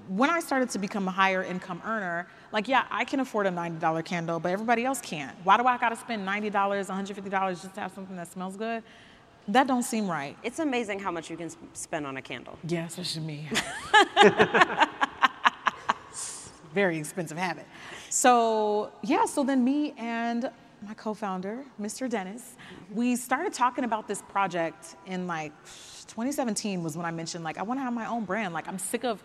when I started to become a higher income earner, like, yeah, I can afford a $90 candle, but everybody else can't. Why do I gotta spend $90, $150 just to have something that smells good? That don't seem right. It's amazing how much you can spend on a candle. Yeah, especially me. Very expensive habit. So, yeah, so then me and my co-founder, Mr. Dennis, mm-hmm. we started talking about this project in like 2017 was when I mentioned like I want to have my own brand. Like I'm sick of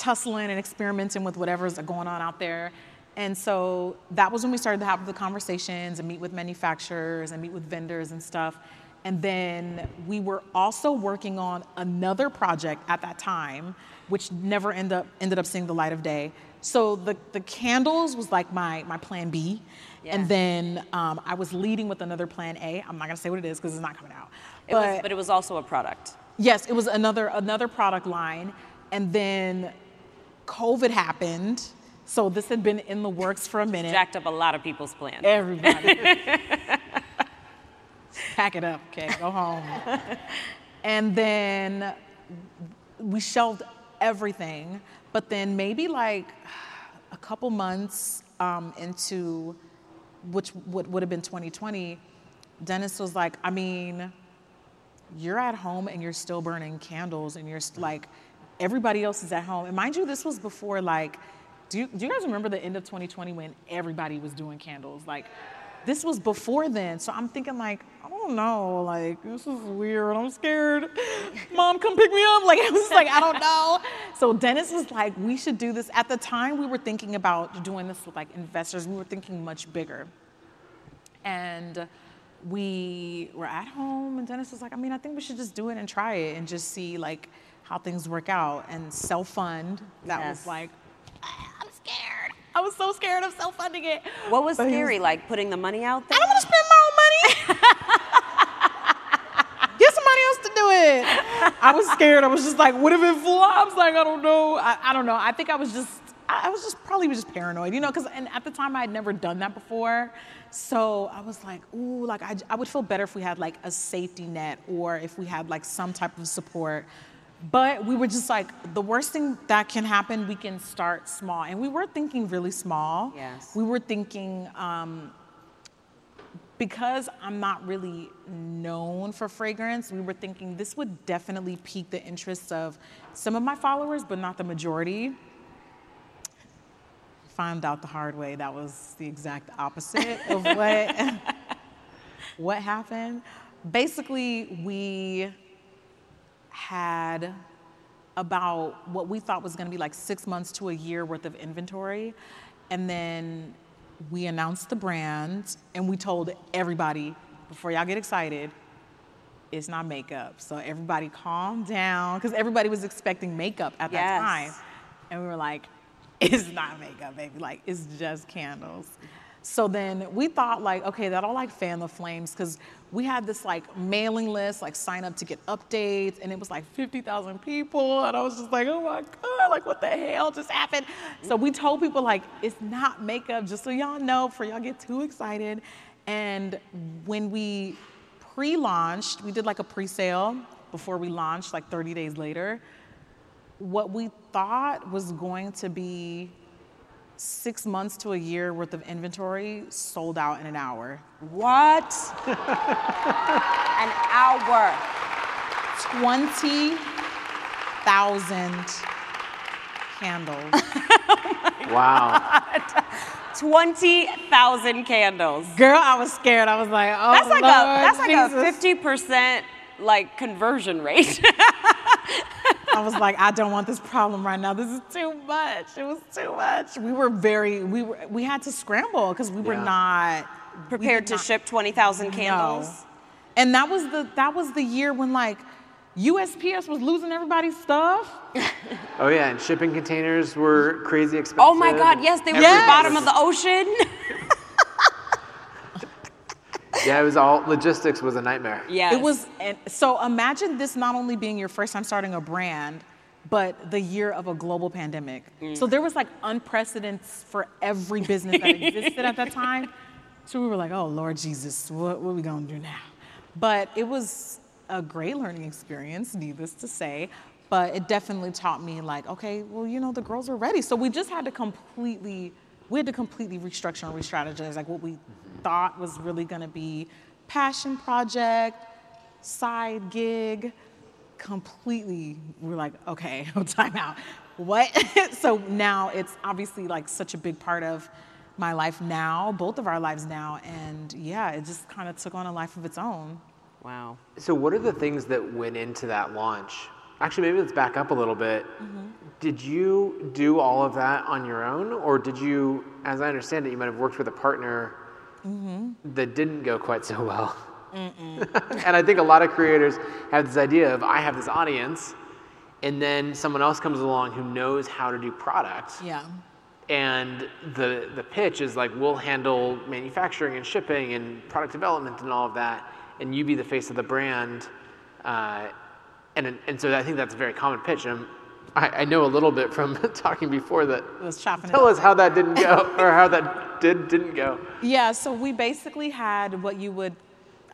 tussling and experimenting with whatever's going on out there. And so that was when we started to have the conversations and meet with manufacturers and meet with vendors and stuff. And then we were also working on another project at that time, which never ended up, ended up seeing the light of day. So the, the candles was like my, my plan B. Yeah. And then um, I was leading with another plan A. I'm not gonna say what it is because it's not coming out. It but, was, but it was also a product. Yes, it was another another product line. And then COVID happened. So this had been in the works for a minute. Jacked up a lot of people's plans. Everybody. Pack it up, okay? Go home. and then we shelved everything. But then maybe like a couple months um, into which would, would have been 2020, Dennis was like, I mean, you're at home and you're still burning candles and you're like, everybody else is at home. And mind you, this was before like, do you, do you guys remember the end of 2020 when everybody was doing candles? Like, this was before then. So I'm thinking like, I don't know, like this is weird. I'm scared. Mom, come pick me up. Like I was like, I don't know. So Dennis was like, we should do this. At the time, we were thinking about doing this with like investors. We were thinking much bigger. And we were at home, and Dennis was like, I mean, I think we should just do it and try it and just see like how things work out and self fund. That Yes. was like, "Ah, I'm scared. I was so scared of self funding it. What was But he was- scary? Like putting the money out there? I don't want to spend my own money. Get somebody else to do it. I was scared. I was just like, what if it flops? Like, I don't know. I, I don't know. I think I was just, I I was just probably just paranoid, you know, because and at the time I had never done that before. So I was like, ooh, like I, I would feel better if we had like a safety net or if we had like some type of support. But we were just like, the worst thing that can happen, we can start small. And we were thinking really small. Yes. We were thinking, um, because I'm not really known for fragrance, we were thinking this would definitely pique the interest of some of my followers, but not the majority. Found out the hard way that was the exact opposite of what what happened. Basically, we had about what we thought was going to be like six months to a year worth of inventory. And then we announced the brand and we told everybody before y'all get excited, it's not makeup. So everybody calm down because everybody was expecting makeup at that time. And we were like, it's not makeup, baby. Like, it's just candles. So then we thought like, okay, that'll like fan the flames because we had this like mailing list, like sign up to get updates, and it was like 50,000 people. And I was just like, oh my God, like what the hell just happened? So we told people like, it's not makeup, just so y'all know, for y'all get too excited. And when we pre-launched, we did like a pre-sale before we launched, like 30 days later. What we thought was going to be six months to a year worth of inventory sold out in an hour. What? An hour. 20,000 candles. Wow. 20,000 candles. Girl, I was scared. I was like, oh, That's like Lord a that's like a 50% like conversion rate. I was like, I don't want this problem right now. This is too much. It was too much. We were very, we were, we had to scramble because we were Yeah. not Prepared did to not- ship 20,000 No. candles. And that was the that was the year when like USPS was losing everybody's stuff. Oh yeah, and shipping containers were crazy expensive. Oh my God, yes, they were at Yes. the bottom of the ocean. Yeah, it was all logistics was a nightmare. Yeah. It was and so imagine this not only being your first time starting a brand, but the year of a global pandemic. Mm. So there was like unprecedented for every business that existed at that time. So we were like, oh Lord Jesus, what, what are we gonna do now? But it was a great learning experience, needless to say. But it definitely taught me like, okay, well, you know, the girls are ready. So we just had to completely, we had to completely restructure and re-strategize like what we thought was really gonna be passion project, side gig, completely we're like okay time out what so now it's obviously like such a big part of my life now both of our lives now and yeah it just kind of took on a life of its own wow. So what are the things that went into that launch? Actually, maybe let's back up a little bit. Mm-hmm. Did you do all of that on your own, or did you, as I understand it, you might have worked with a partner that didn't go quite so well? and I think a lot of creators have this idea of I have this audience, and then someone else comes along who knows how to do product. yeah and the the pitch is like we'll handle manufacturing and shipping and product development and all of that, and you be the face of the brand, uh, and and so I think that's a very common pitch. And I'm I, I know a little bit from talking before that. It was chopping Tell us how that didn't go, or how that did didn't go. Yeah, so we basically had what you would,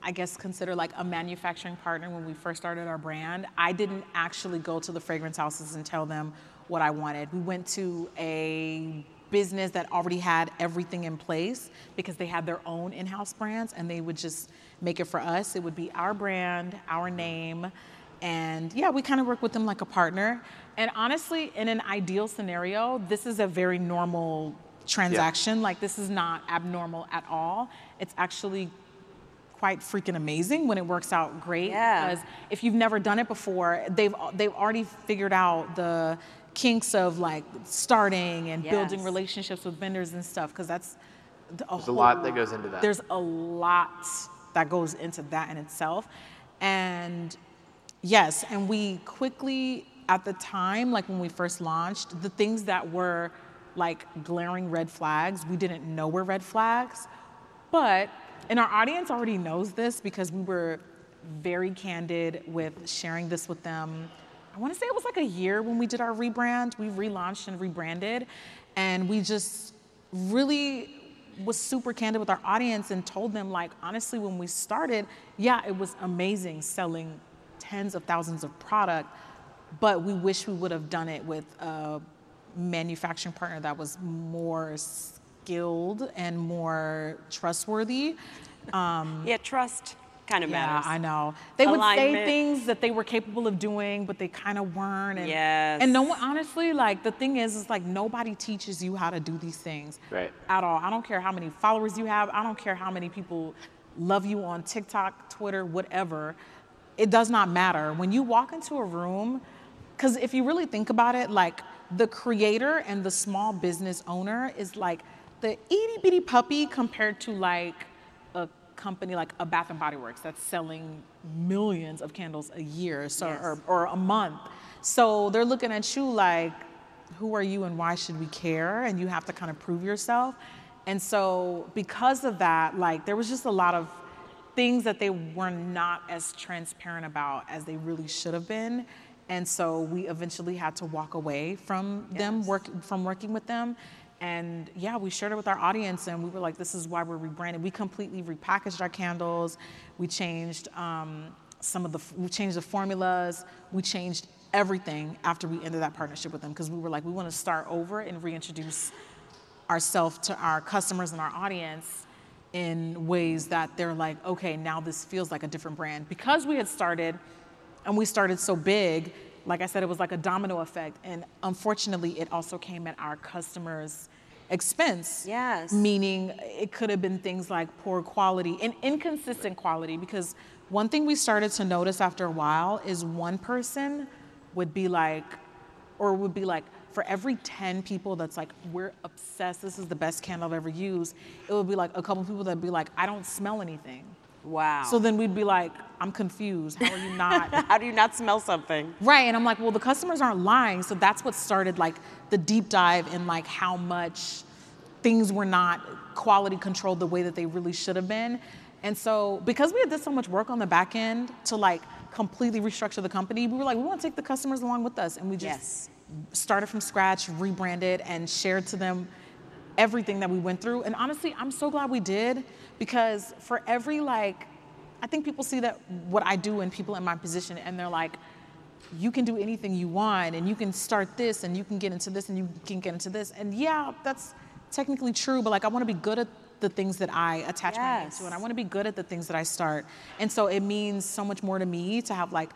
I guess, consider like a manufacturing partner when we first started our brand. I didn't actually go to the fragrance houses and tell them what I wanted. We went to a business that already had everything in place because they had their own in house brands and they would just make it for us. It would be our brand, our name. And yeah, we kind of work with them like a partner. And honestly, in an ideal scenario, this is a very normal transaction. Like this is not abnormal at all. It's actually quite freaking amazing when it works out great. Yeah. Because if you've never done it before, they've they've already figured out the kinks of like starting and building relationships with vendors and stuff. Because that's a, There's a lot that goes into that. There's a lot that goes into that in itself, and yes, and we quickly at the time, like when we first launched, the things that were like glaring red flags, we didn't know were red flags, but and our audience already knows this because we were very candid with sharing this with them. I want to say it was like a year when we did our rebrand. We relaunched and rebranded, and we just really was super candid with our audience and told them like honestly when we started, yeah, it was amazing selling tens of thousands of product, but we wish we would have done it with a manufacturing partner that was more skilled and more trustworthy. Um, yeah, trust kind of Yeah, matters. I know. They would say things that they were capable of doing, but they kind of weren't. And, Yes. And no one, honestly, like the thing is, is like nobody teaches you how to do these things Right. at all. I don't care how many followers you have. I don't care how many people love you on TikTok, Twitter, whatever. It does not matter. When you walk into a room, because if you really think about it, like the creator and the small business owner is like the itty bitty puppy compared to like a company like a Bath and Body Works that's selling millions of candles a year so, Yes. or, or a month. So they're looking at you like, who are you and why should we care? And you have to kind of prove yourself. And so because of that, like there was just a lot of things that they were not as transparent about as they really should have been. And so we eventually had to walk away from them, work from working with them. And yeah, we shared it with our audience, and we were like, "This is why we're rebranded. We completely repackaged our candles. We changed um, some of the, we changed the formulas. We changed everything after we ended that partnership with them because we were like, we want to start over and reintroduce ourselves to our customers and our audience in ways that they're like, okay, now this feels like a different brand. Because we had started and we started so big, like I said, it was like a domino effect. And unfortunately, it also came at our customers' expense. Yes. Meaning it could have been things like poor quality and inconsistent quality. Because one thing we started to notice after a while is one person would be like, or would be like, for every 10 people that's like, we're obsessed, this is the best candle I've ever used, it would be like a couple people that'd be like, I don't smell anything. Wow. So then we'd be like, I'm confused. How are you not? how do you not smell something? right. And I'm like, well, the customers aren't lying. So that's what started like the deep dive in like how much things were not quality controlled the way that they really should have been. And so because we had did so much work on the back end to like completely restructure the company, we were like, we want to take the customers along with us. And we just Yes. Started from scratch, rebranded, and shared to them everything that we went through. And honestly, I'm so glad we did because for every like, I think people see that what I do and people in my position, and they're like, you can do anything you want, and you can start this, and you can get into this, and you can get into this. And yeah, that's technically true, but like, I want to be good at the things that I attach my name to, and I want to be good at the things that I start. And so it means so much more to me to have like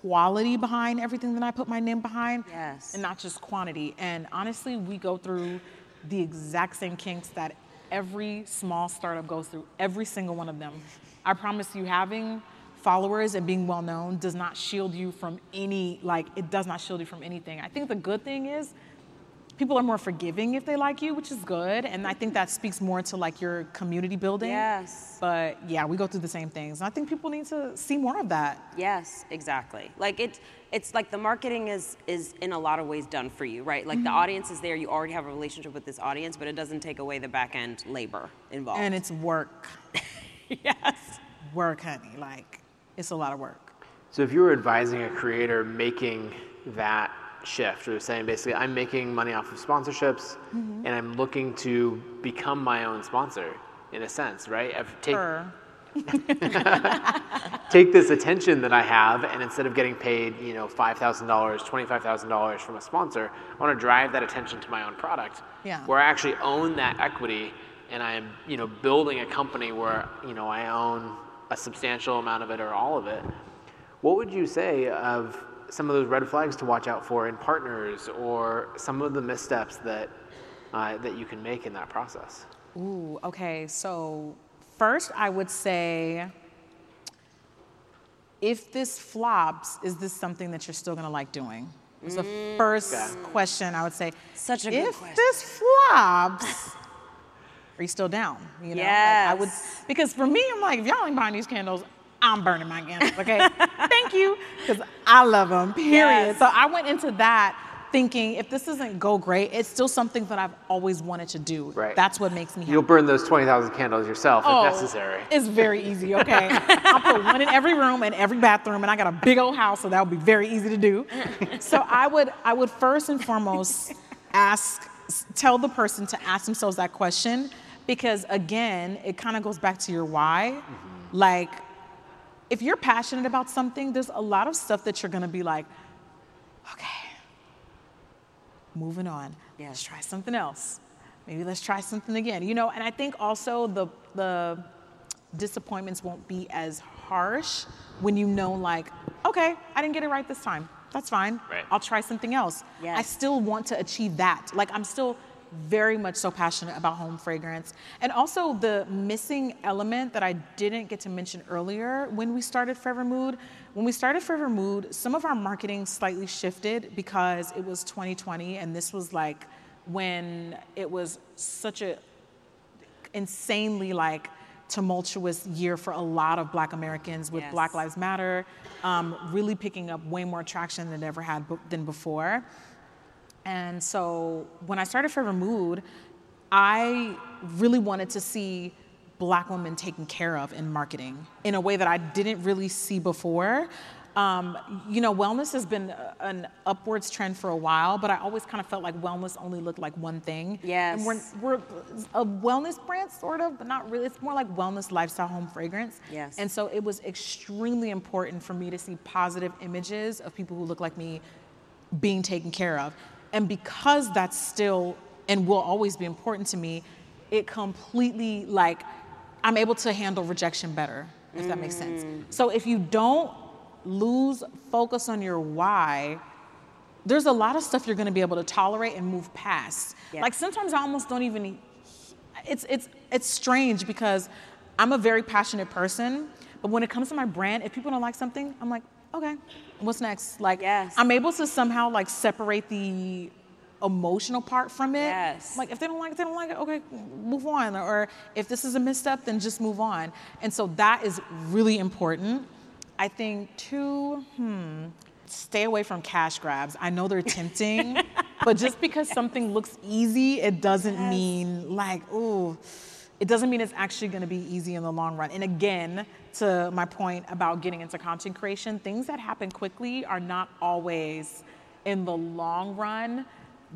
quality behind everything that I put my name behind Yes. and not just quantity. And honestly, we go through the exact same kinks that every small startup goes through, every single one of them. I promise you, having followers and being well known does not shield you from any, like, it does not shield you from anything. I think the good thing is people are more forgiving if they like you, which is good. And I think that speaks more to like your community building. Yes. But yeah, we go through the same things. And I think people need to see more of that. Yes, exactly. Like it, it's like the marketing is is in a lot of ways done for you, right? Like Mm-hmm. the audience is there. You already have a relationship with this audience, but it doesn't take away the back end labor involved. And it's work. yes. Work, honey. Like, it's a lot of work. So if you were advising a creator making that shift or saying basically I'm making money off of sponsorships Mm-hmm. and I'm looking to become my own sponsor in a sense, right? Take, take this attention that I have and instead of getting paid, you know, $5,000, $25,000 from a sponsor, I want to drive that attention to my own product Yeah. where I actually own that equity and I'm, you know, building a company where, you know, I own a substantial amount of it or all of it. What would you say of some of those red flags to watch out for in partners or some of the missteps that uh, that you can make in that process? Ooh, okay. So first, I would say, if this flops, is this something that you're still gonna like doing? Was the first Okay. question I would say. Such a good question. if this flops, are you still down? You know, Like, I would because for me, I'm like, if y'all ain't buying these candles, I'm burning my candles. Okay, thank you, because I love them. Period. Yes. So I went into that thinking, if this doesn't go great, it's still something that I've always wanted to do. Right. That's what makes me happy. You'll burn those 20,000 candles yourself Oh, if necessary. It's very easy, okay? I'll put one in every room and every bathroom, and I got a big old house, so that would be very easy to do. So I would, I would first and foremost ask, tell the person to ask themselves that question, because again, it kind of goes back to your why. Mm-hmm. Like, if you're passionate about something, there's a lot of stuff that you're gonna be like, okay, moving on. Yeah. Let's try something else. Maybe let's try something again. You know, and I think also the the disappointments won't be as harsh when you know like, okay, I didn't get it right this time. That's fine. Right. I'll try something else. I still want to achieve that. Like I'm still very much so passionate about home fragrance. And also the missing element that I didn't get to mention earlier when we started FORVR Mood. When we started FORVR Mood, some of our marketing slightly shifted because it was 2020 and this was like when it was such a insanely like tumultuous year for a lot of black Americans with Yes. Black Lives Matter, um, really picking up way more traction than it ever had b- than before. And so when I started FORVR Mood, I really wanted to see black women taken care of in marketing in a way that I didn't really see before. Um, you know, wellness has been an upwards trend for a while, but I always kind of felt like wellness only looked like one thing. And we're, Yes. we're a wellness brand, sort of, but not really. It's more like wellness lifestyle home fragrance. Yes. And so it was extremely important for me to see positive images of people who look like me being taken care of. And because that's still and will always be important to me, it completely like I'm able to handle rejection better, if that makes sense. Mm. So if you don't lose focus on your why, there's a lot of stuff you're gonna be able to tolerate and move past. Yeah. Like sometimes I almost don't even it's it's it's strange because I'm a very passionate person, but when it comes to my brand, if people don't like something, I'm like, okay, what's next? Like Yes. I'm able to somehow like separate the emotional part from it. Yes. Like if they don't like it, they don't like it, okay, move on. Or if this is a misstep, then just move on. And so that is really important. I think too, hmm, stay away from cash grabs. I know they're tempting, but just because something looks easy, it doesn't mean like, ooh, it doesn't mean it's actually gonna be easy in the long run. And again, to my point about getting into content creation, things that happen quickly are not always in the long run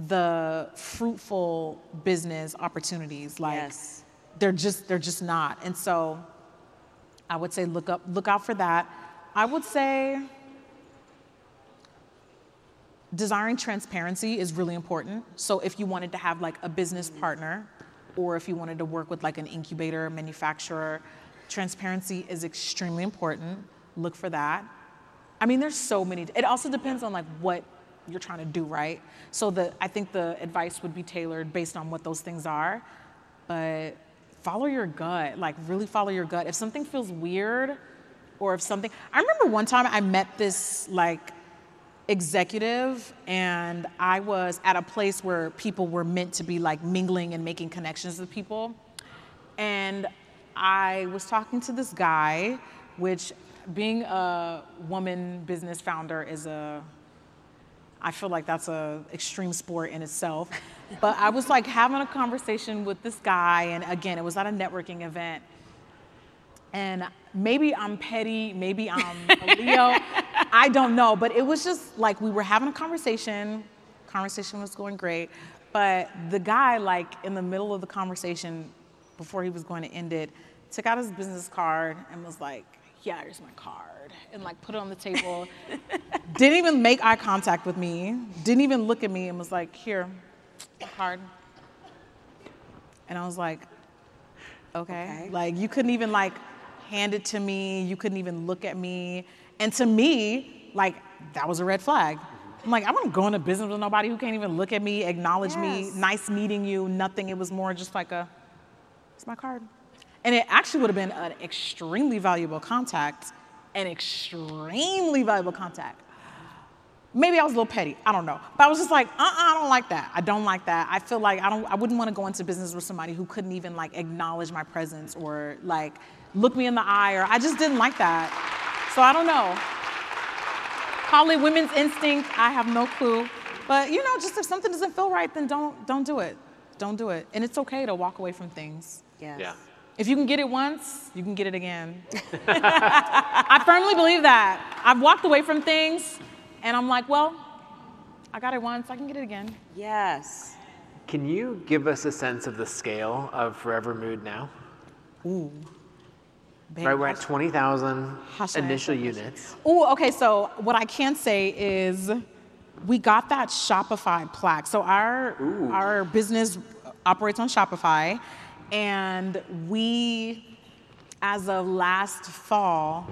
the fruitful business opportunities. Like Yes. they're just they're just not. And so I would say look up look out for that. I would say desiring transparency is really important. So if you wanted to have like a business partner or if you wanted to work with like an incubator manufacturer, transparency is extremely important. Look for that. I mean, there's so many. It also depends on like what you're trying to do, right? So the I think the advice would be tailored based on what those things are. But follow your gut. Like really follow your gut. If something feels weird, or if something, I remember one time I met this like executive and I was at a place where people were meant to be like mingling and making connections with people. And I was talking to this guy, which being a woman business founder is a I feel like that's a extreme sport in itself. But I was like having a conversation with this guy, and again, it was at a networking event. And maybe I'm petty, maybe I'm a Leo. I don't know, but it was just like we were having a conversation. Conversation was going great, but the guy, like in the middle of the conversation, before he was going to end it, took out his business card and was like, "Yeah, here's my card," and like put it on the table. didn't even make eye contact with me. Didn't even look at me and was like, "Here, my card." And I was like, okay. Okay. Like you couldn't even like hand it to me. You couldn't even look at me. And to me, like that was a red flag. I'm like, I wouldn't go into business with nobody who can't even look at me, acknowledge me, nice meeting you, nothing. It was more just like a, it's my card. And it actually would have been an extremely valuable contact, an extremely valuable contact. Maybe I was a little petty. I don't know. But I was just like, uh-uh, I don't like that. I don't like that. I feel like I don't I wouldn't want to go into business with somebody who couldn't even like acknowledge my presence or like look me in the eye or I just didn't like that. So I don't know. Call it women's instinct. I have no clue. But you know, just if something doesn't feel right, then don't don't do it. Don't do it. And it's okay to walk away from things. Yes. Yeah. If you can get it once, you can get it again. I firmly believe that. I've walked away from things and I'm like, well, I got it once, I can get it again. Yes. Can you give us a sense of the scale of FORVR Mood now? Babe, Right, we're at 20,000 How should I initial units. Oh, okay. So what I can say is, we got that Shopify plaque. So our our business operates on Shopify, and we, as of last fall,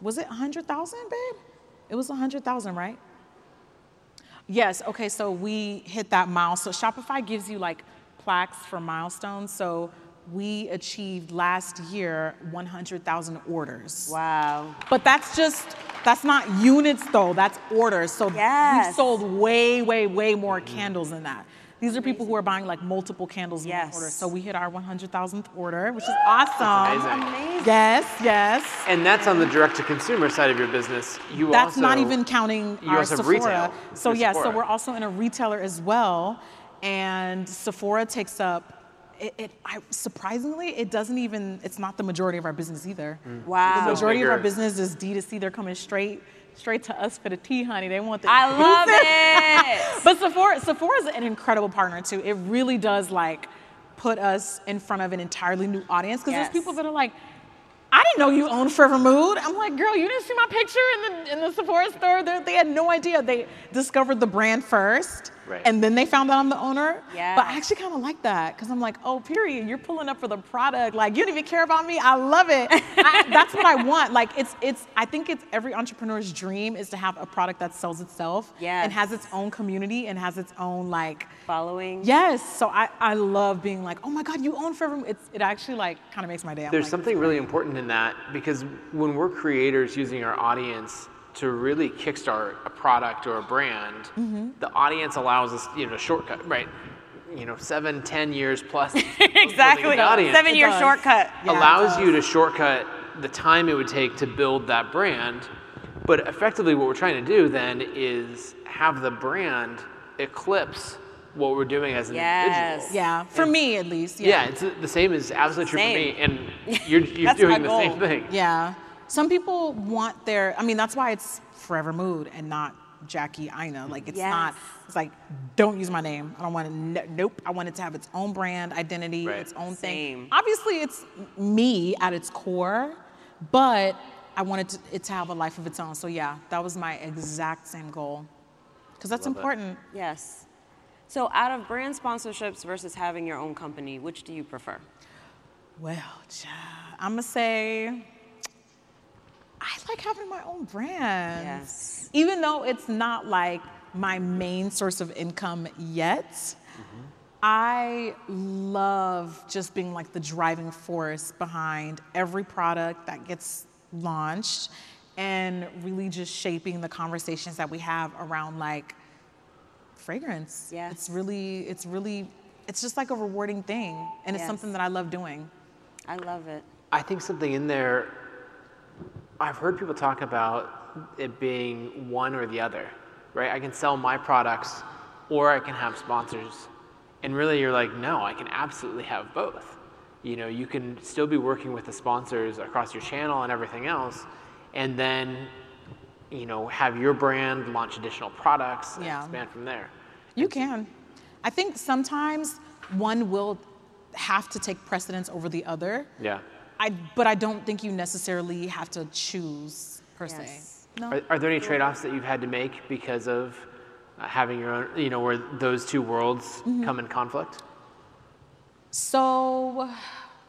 was it hundred thousand, babe? It was hundred thousand, right? Yes. Okay. So we hit that milestone. Shopify gives you like plaques for milestones. So we achieved last year 100,000 orders. Wow. But that's just that's not units though. That's orders. So we've sold way, way, way more mm-hmm. candles than that. These are people who are buying like multiple candles in one Yes. order. So we hit our 100,000th order, which is awesome. amazing. Amazing. Yes, yes. And that's on the direct to consumer side of your business. You That's also, not even counting you our also Sephora. retail So with yeah, so we're also in a retailer as well, and Sephora takes up. It, it I, surprisingly, it doesn't even. It's not the majority of our business either. Mm. Wow. The majority of our business is D2C. They're coming straight, straight to us for the tea, honey. They want the. I love it. But Sephora, Sephora is an incredible partner too. It really does like put us in front of an entirely new audience because Yes. there's people that are like, I didn't know you owned FORVR Mood. I'm like, girl, you didn't see my picture in the in the Sephora store. They're, they had no idea. They discovered the brand first, Right. and then they found out I'm the owner. Yeah. But I actually kind of like that because I'm like, oh, period. You're pulling up for the product. Like you don't even care about me. I love it. I, that's what I want. Like it's it's. I think it's every entrepreneur's dream is to have a product that sells itself Yes. and has its own community and has its own like. Following. Yes, so I, I love being like, oh my God, you own FORVR. It's, it actually like kind of makes my day. I'm There's like, something really important in that because when we're creators using our audience to really kickstart a product or a brand, Mm-hmm. the audience allows us, you know, shortcut, right? You know, seven, ten years plus. Exactly. audience Seven year shortcut. Yeah, allows you to shortcut the time it would take to build that brand. But effectively, what we're trying to do then is have the brand eclipse what we're doing as an Yes. individual. Yeah, for me at least. Yeah, it's the same is absolutely true for me, and you're, you're doing the same thing. Yeah. Some people want their, I mean, that's why it's FORVR Mood and not Jackie Aina. Like, it's not, it's like, don't use my name. I don't want to, nope. I want it to have its own brand identity, Right. its own Same. thing. Obviously, it's me at its core, but I wanted to, it to have a life of its own. So, yeah, that was my exact same goal. Because that's Love it. important. Yes. So out of brand sponsorships versus having your own company, which do you prefer? Well, I'm going to say, I like having my own brand. Yes. Even though it's not like my main source of income yet, mm-hmm. I love just being like the driving force behind every product that gets launched and really just shaping the conversations that we have around like fragrance. Yes. It's really, it's really, it's just like a rewarding thing. And it's something that I love doing. I love it. I think something in there, I've heard people talk about it being one or the other, right? I can sell my products or I can have sponsors. And really, you're like, no, I can absolutely have both. You know, you can still be working with the sponsors across your channel and everything else, and then you know, have your brand launch additional products and Yeah. expand from there? You can. I think sometimes one will have to take precedence over the other. Yeah. I, but I don't think you necessarily have to choose per Yes. se. No. Are, are there any trade-offs that you've had to make because of uh, having your own, you know, where those two worlds Mm-hmm. come in conflict? So,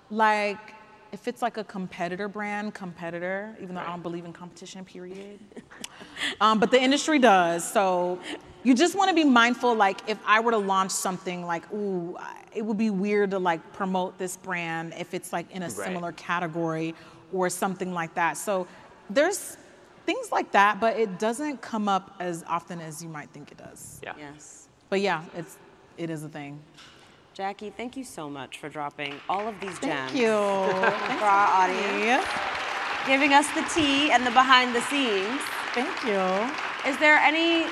like, if it's like a competitor brand, competitor, even though I don't believe in competition, period. um, but the industry does. So, you just want to be mindful. Like, if I were to launch something, like, ooh, it would be weird to like promote this brand if it's like in a similar category or something like that. So, there's things like that, but it doesn't come up as often as you might think it does. Yeah. Yes. But yeah, it's it is a thing. Jackie, thank you so much for dropping all of these gems Thank you. for our audience, giving us the tea and the behind the scenes. Thank you. Is there any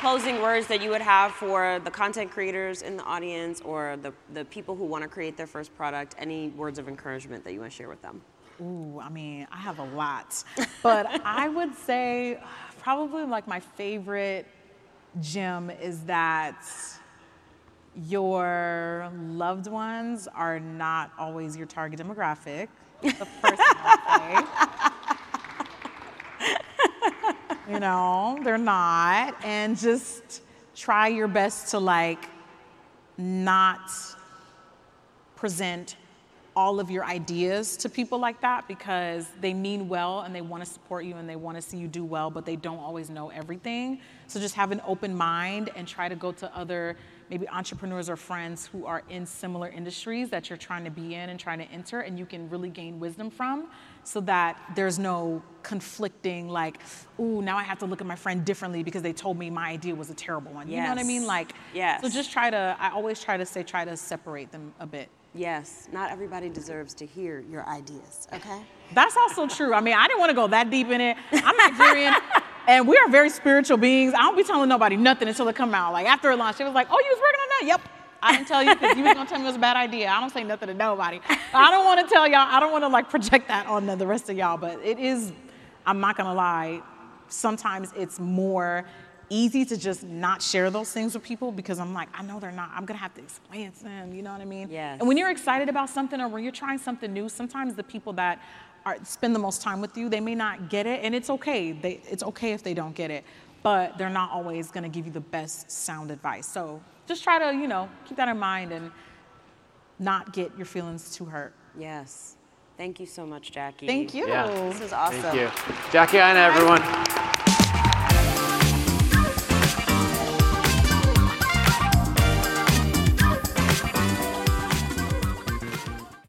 closing words that you would have for the content creators in the audience or the, the people who want to create their first product? Any words of encouragement that you want to share with them? Ooh, I mean, I have a lot, but I would say probably like my favorite gem is that your loved ones are not always your target demographic. The first you know, they're not, and just try your best to like not present all of your ideas to people like that because they mean well and they want to support you and they want to see you do well, but they don't always know everything. So just have an open mind and try to go to other maybe entrepreneurs or friends who are in similar industries that you're trying to be in and trying to enter and you can really gain wisdom from so that there's no conflicting like, ooh, now I have to look at my friend differently because they told me my idea was a terrible one. You know what I mean? Like, Yes. so just try to, I always try to say, try to separate them a bit. Yes, not everybody deserves to hear your ideas, okay? That's also true. I mean, I didn't want to go that deep in it. I'm Nigerian, and we are very spiritual beings. I don't be telling nobody nothing until it come out. Like after it launched, it was like, "Oh, you was working on that? Yep." I didn't tell you because you was gonna tell me it was a bad idea. I don't say nothing to nobody. I don't want to tell y'all. I don't want to like project that on the, the rest of y'all. But it is. I'm not gonna lie. Sometimes it's more easy to just not share those things with people because I'm like, I know they're not. I'm gonna have to explain to them. You know what I mean? Yes. And when you're excited about something or when you're trying something new, sometimes the people that are, spend the most time with you, they may not get it, and it's okay. They, it's okay if they don't get it, but they're not always going to give you the best sound advice. So just try to, you know, keep that in mind and not get your feelings too hurt. Yes. Thank you so much, Jackie. Thank you. Yeah. This is awesome. Thank you. Jackie Aina, everyone.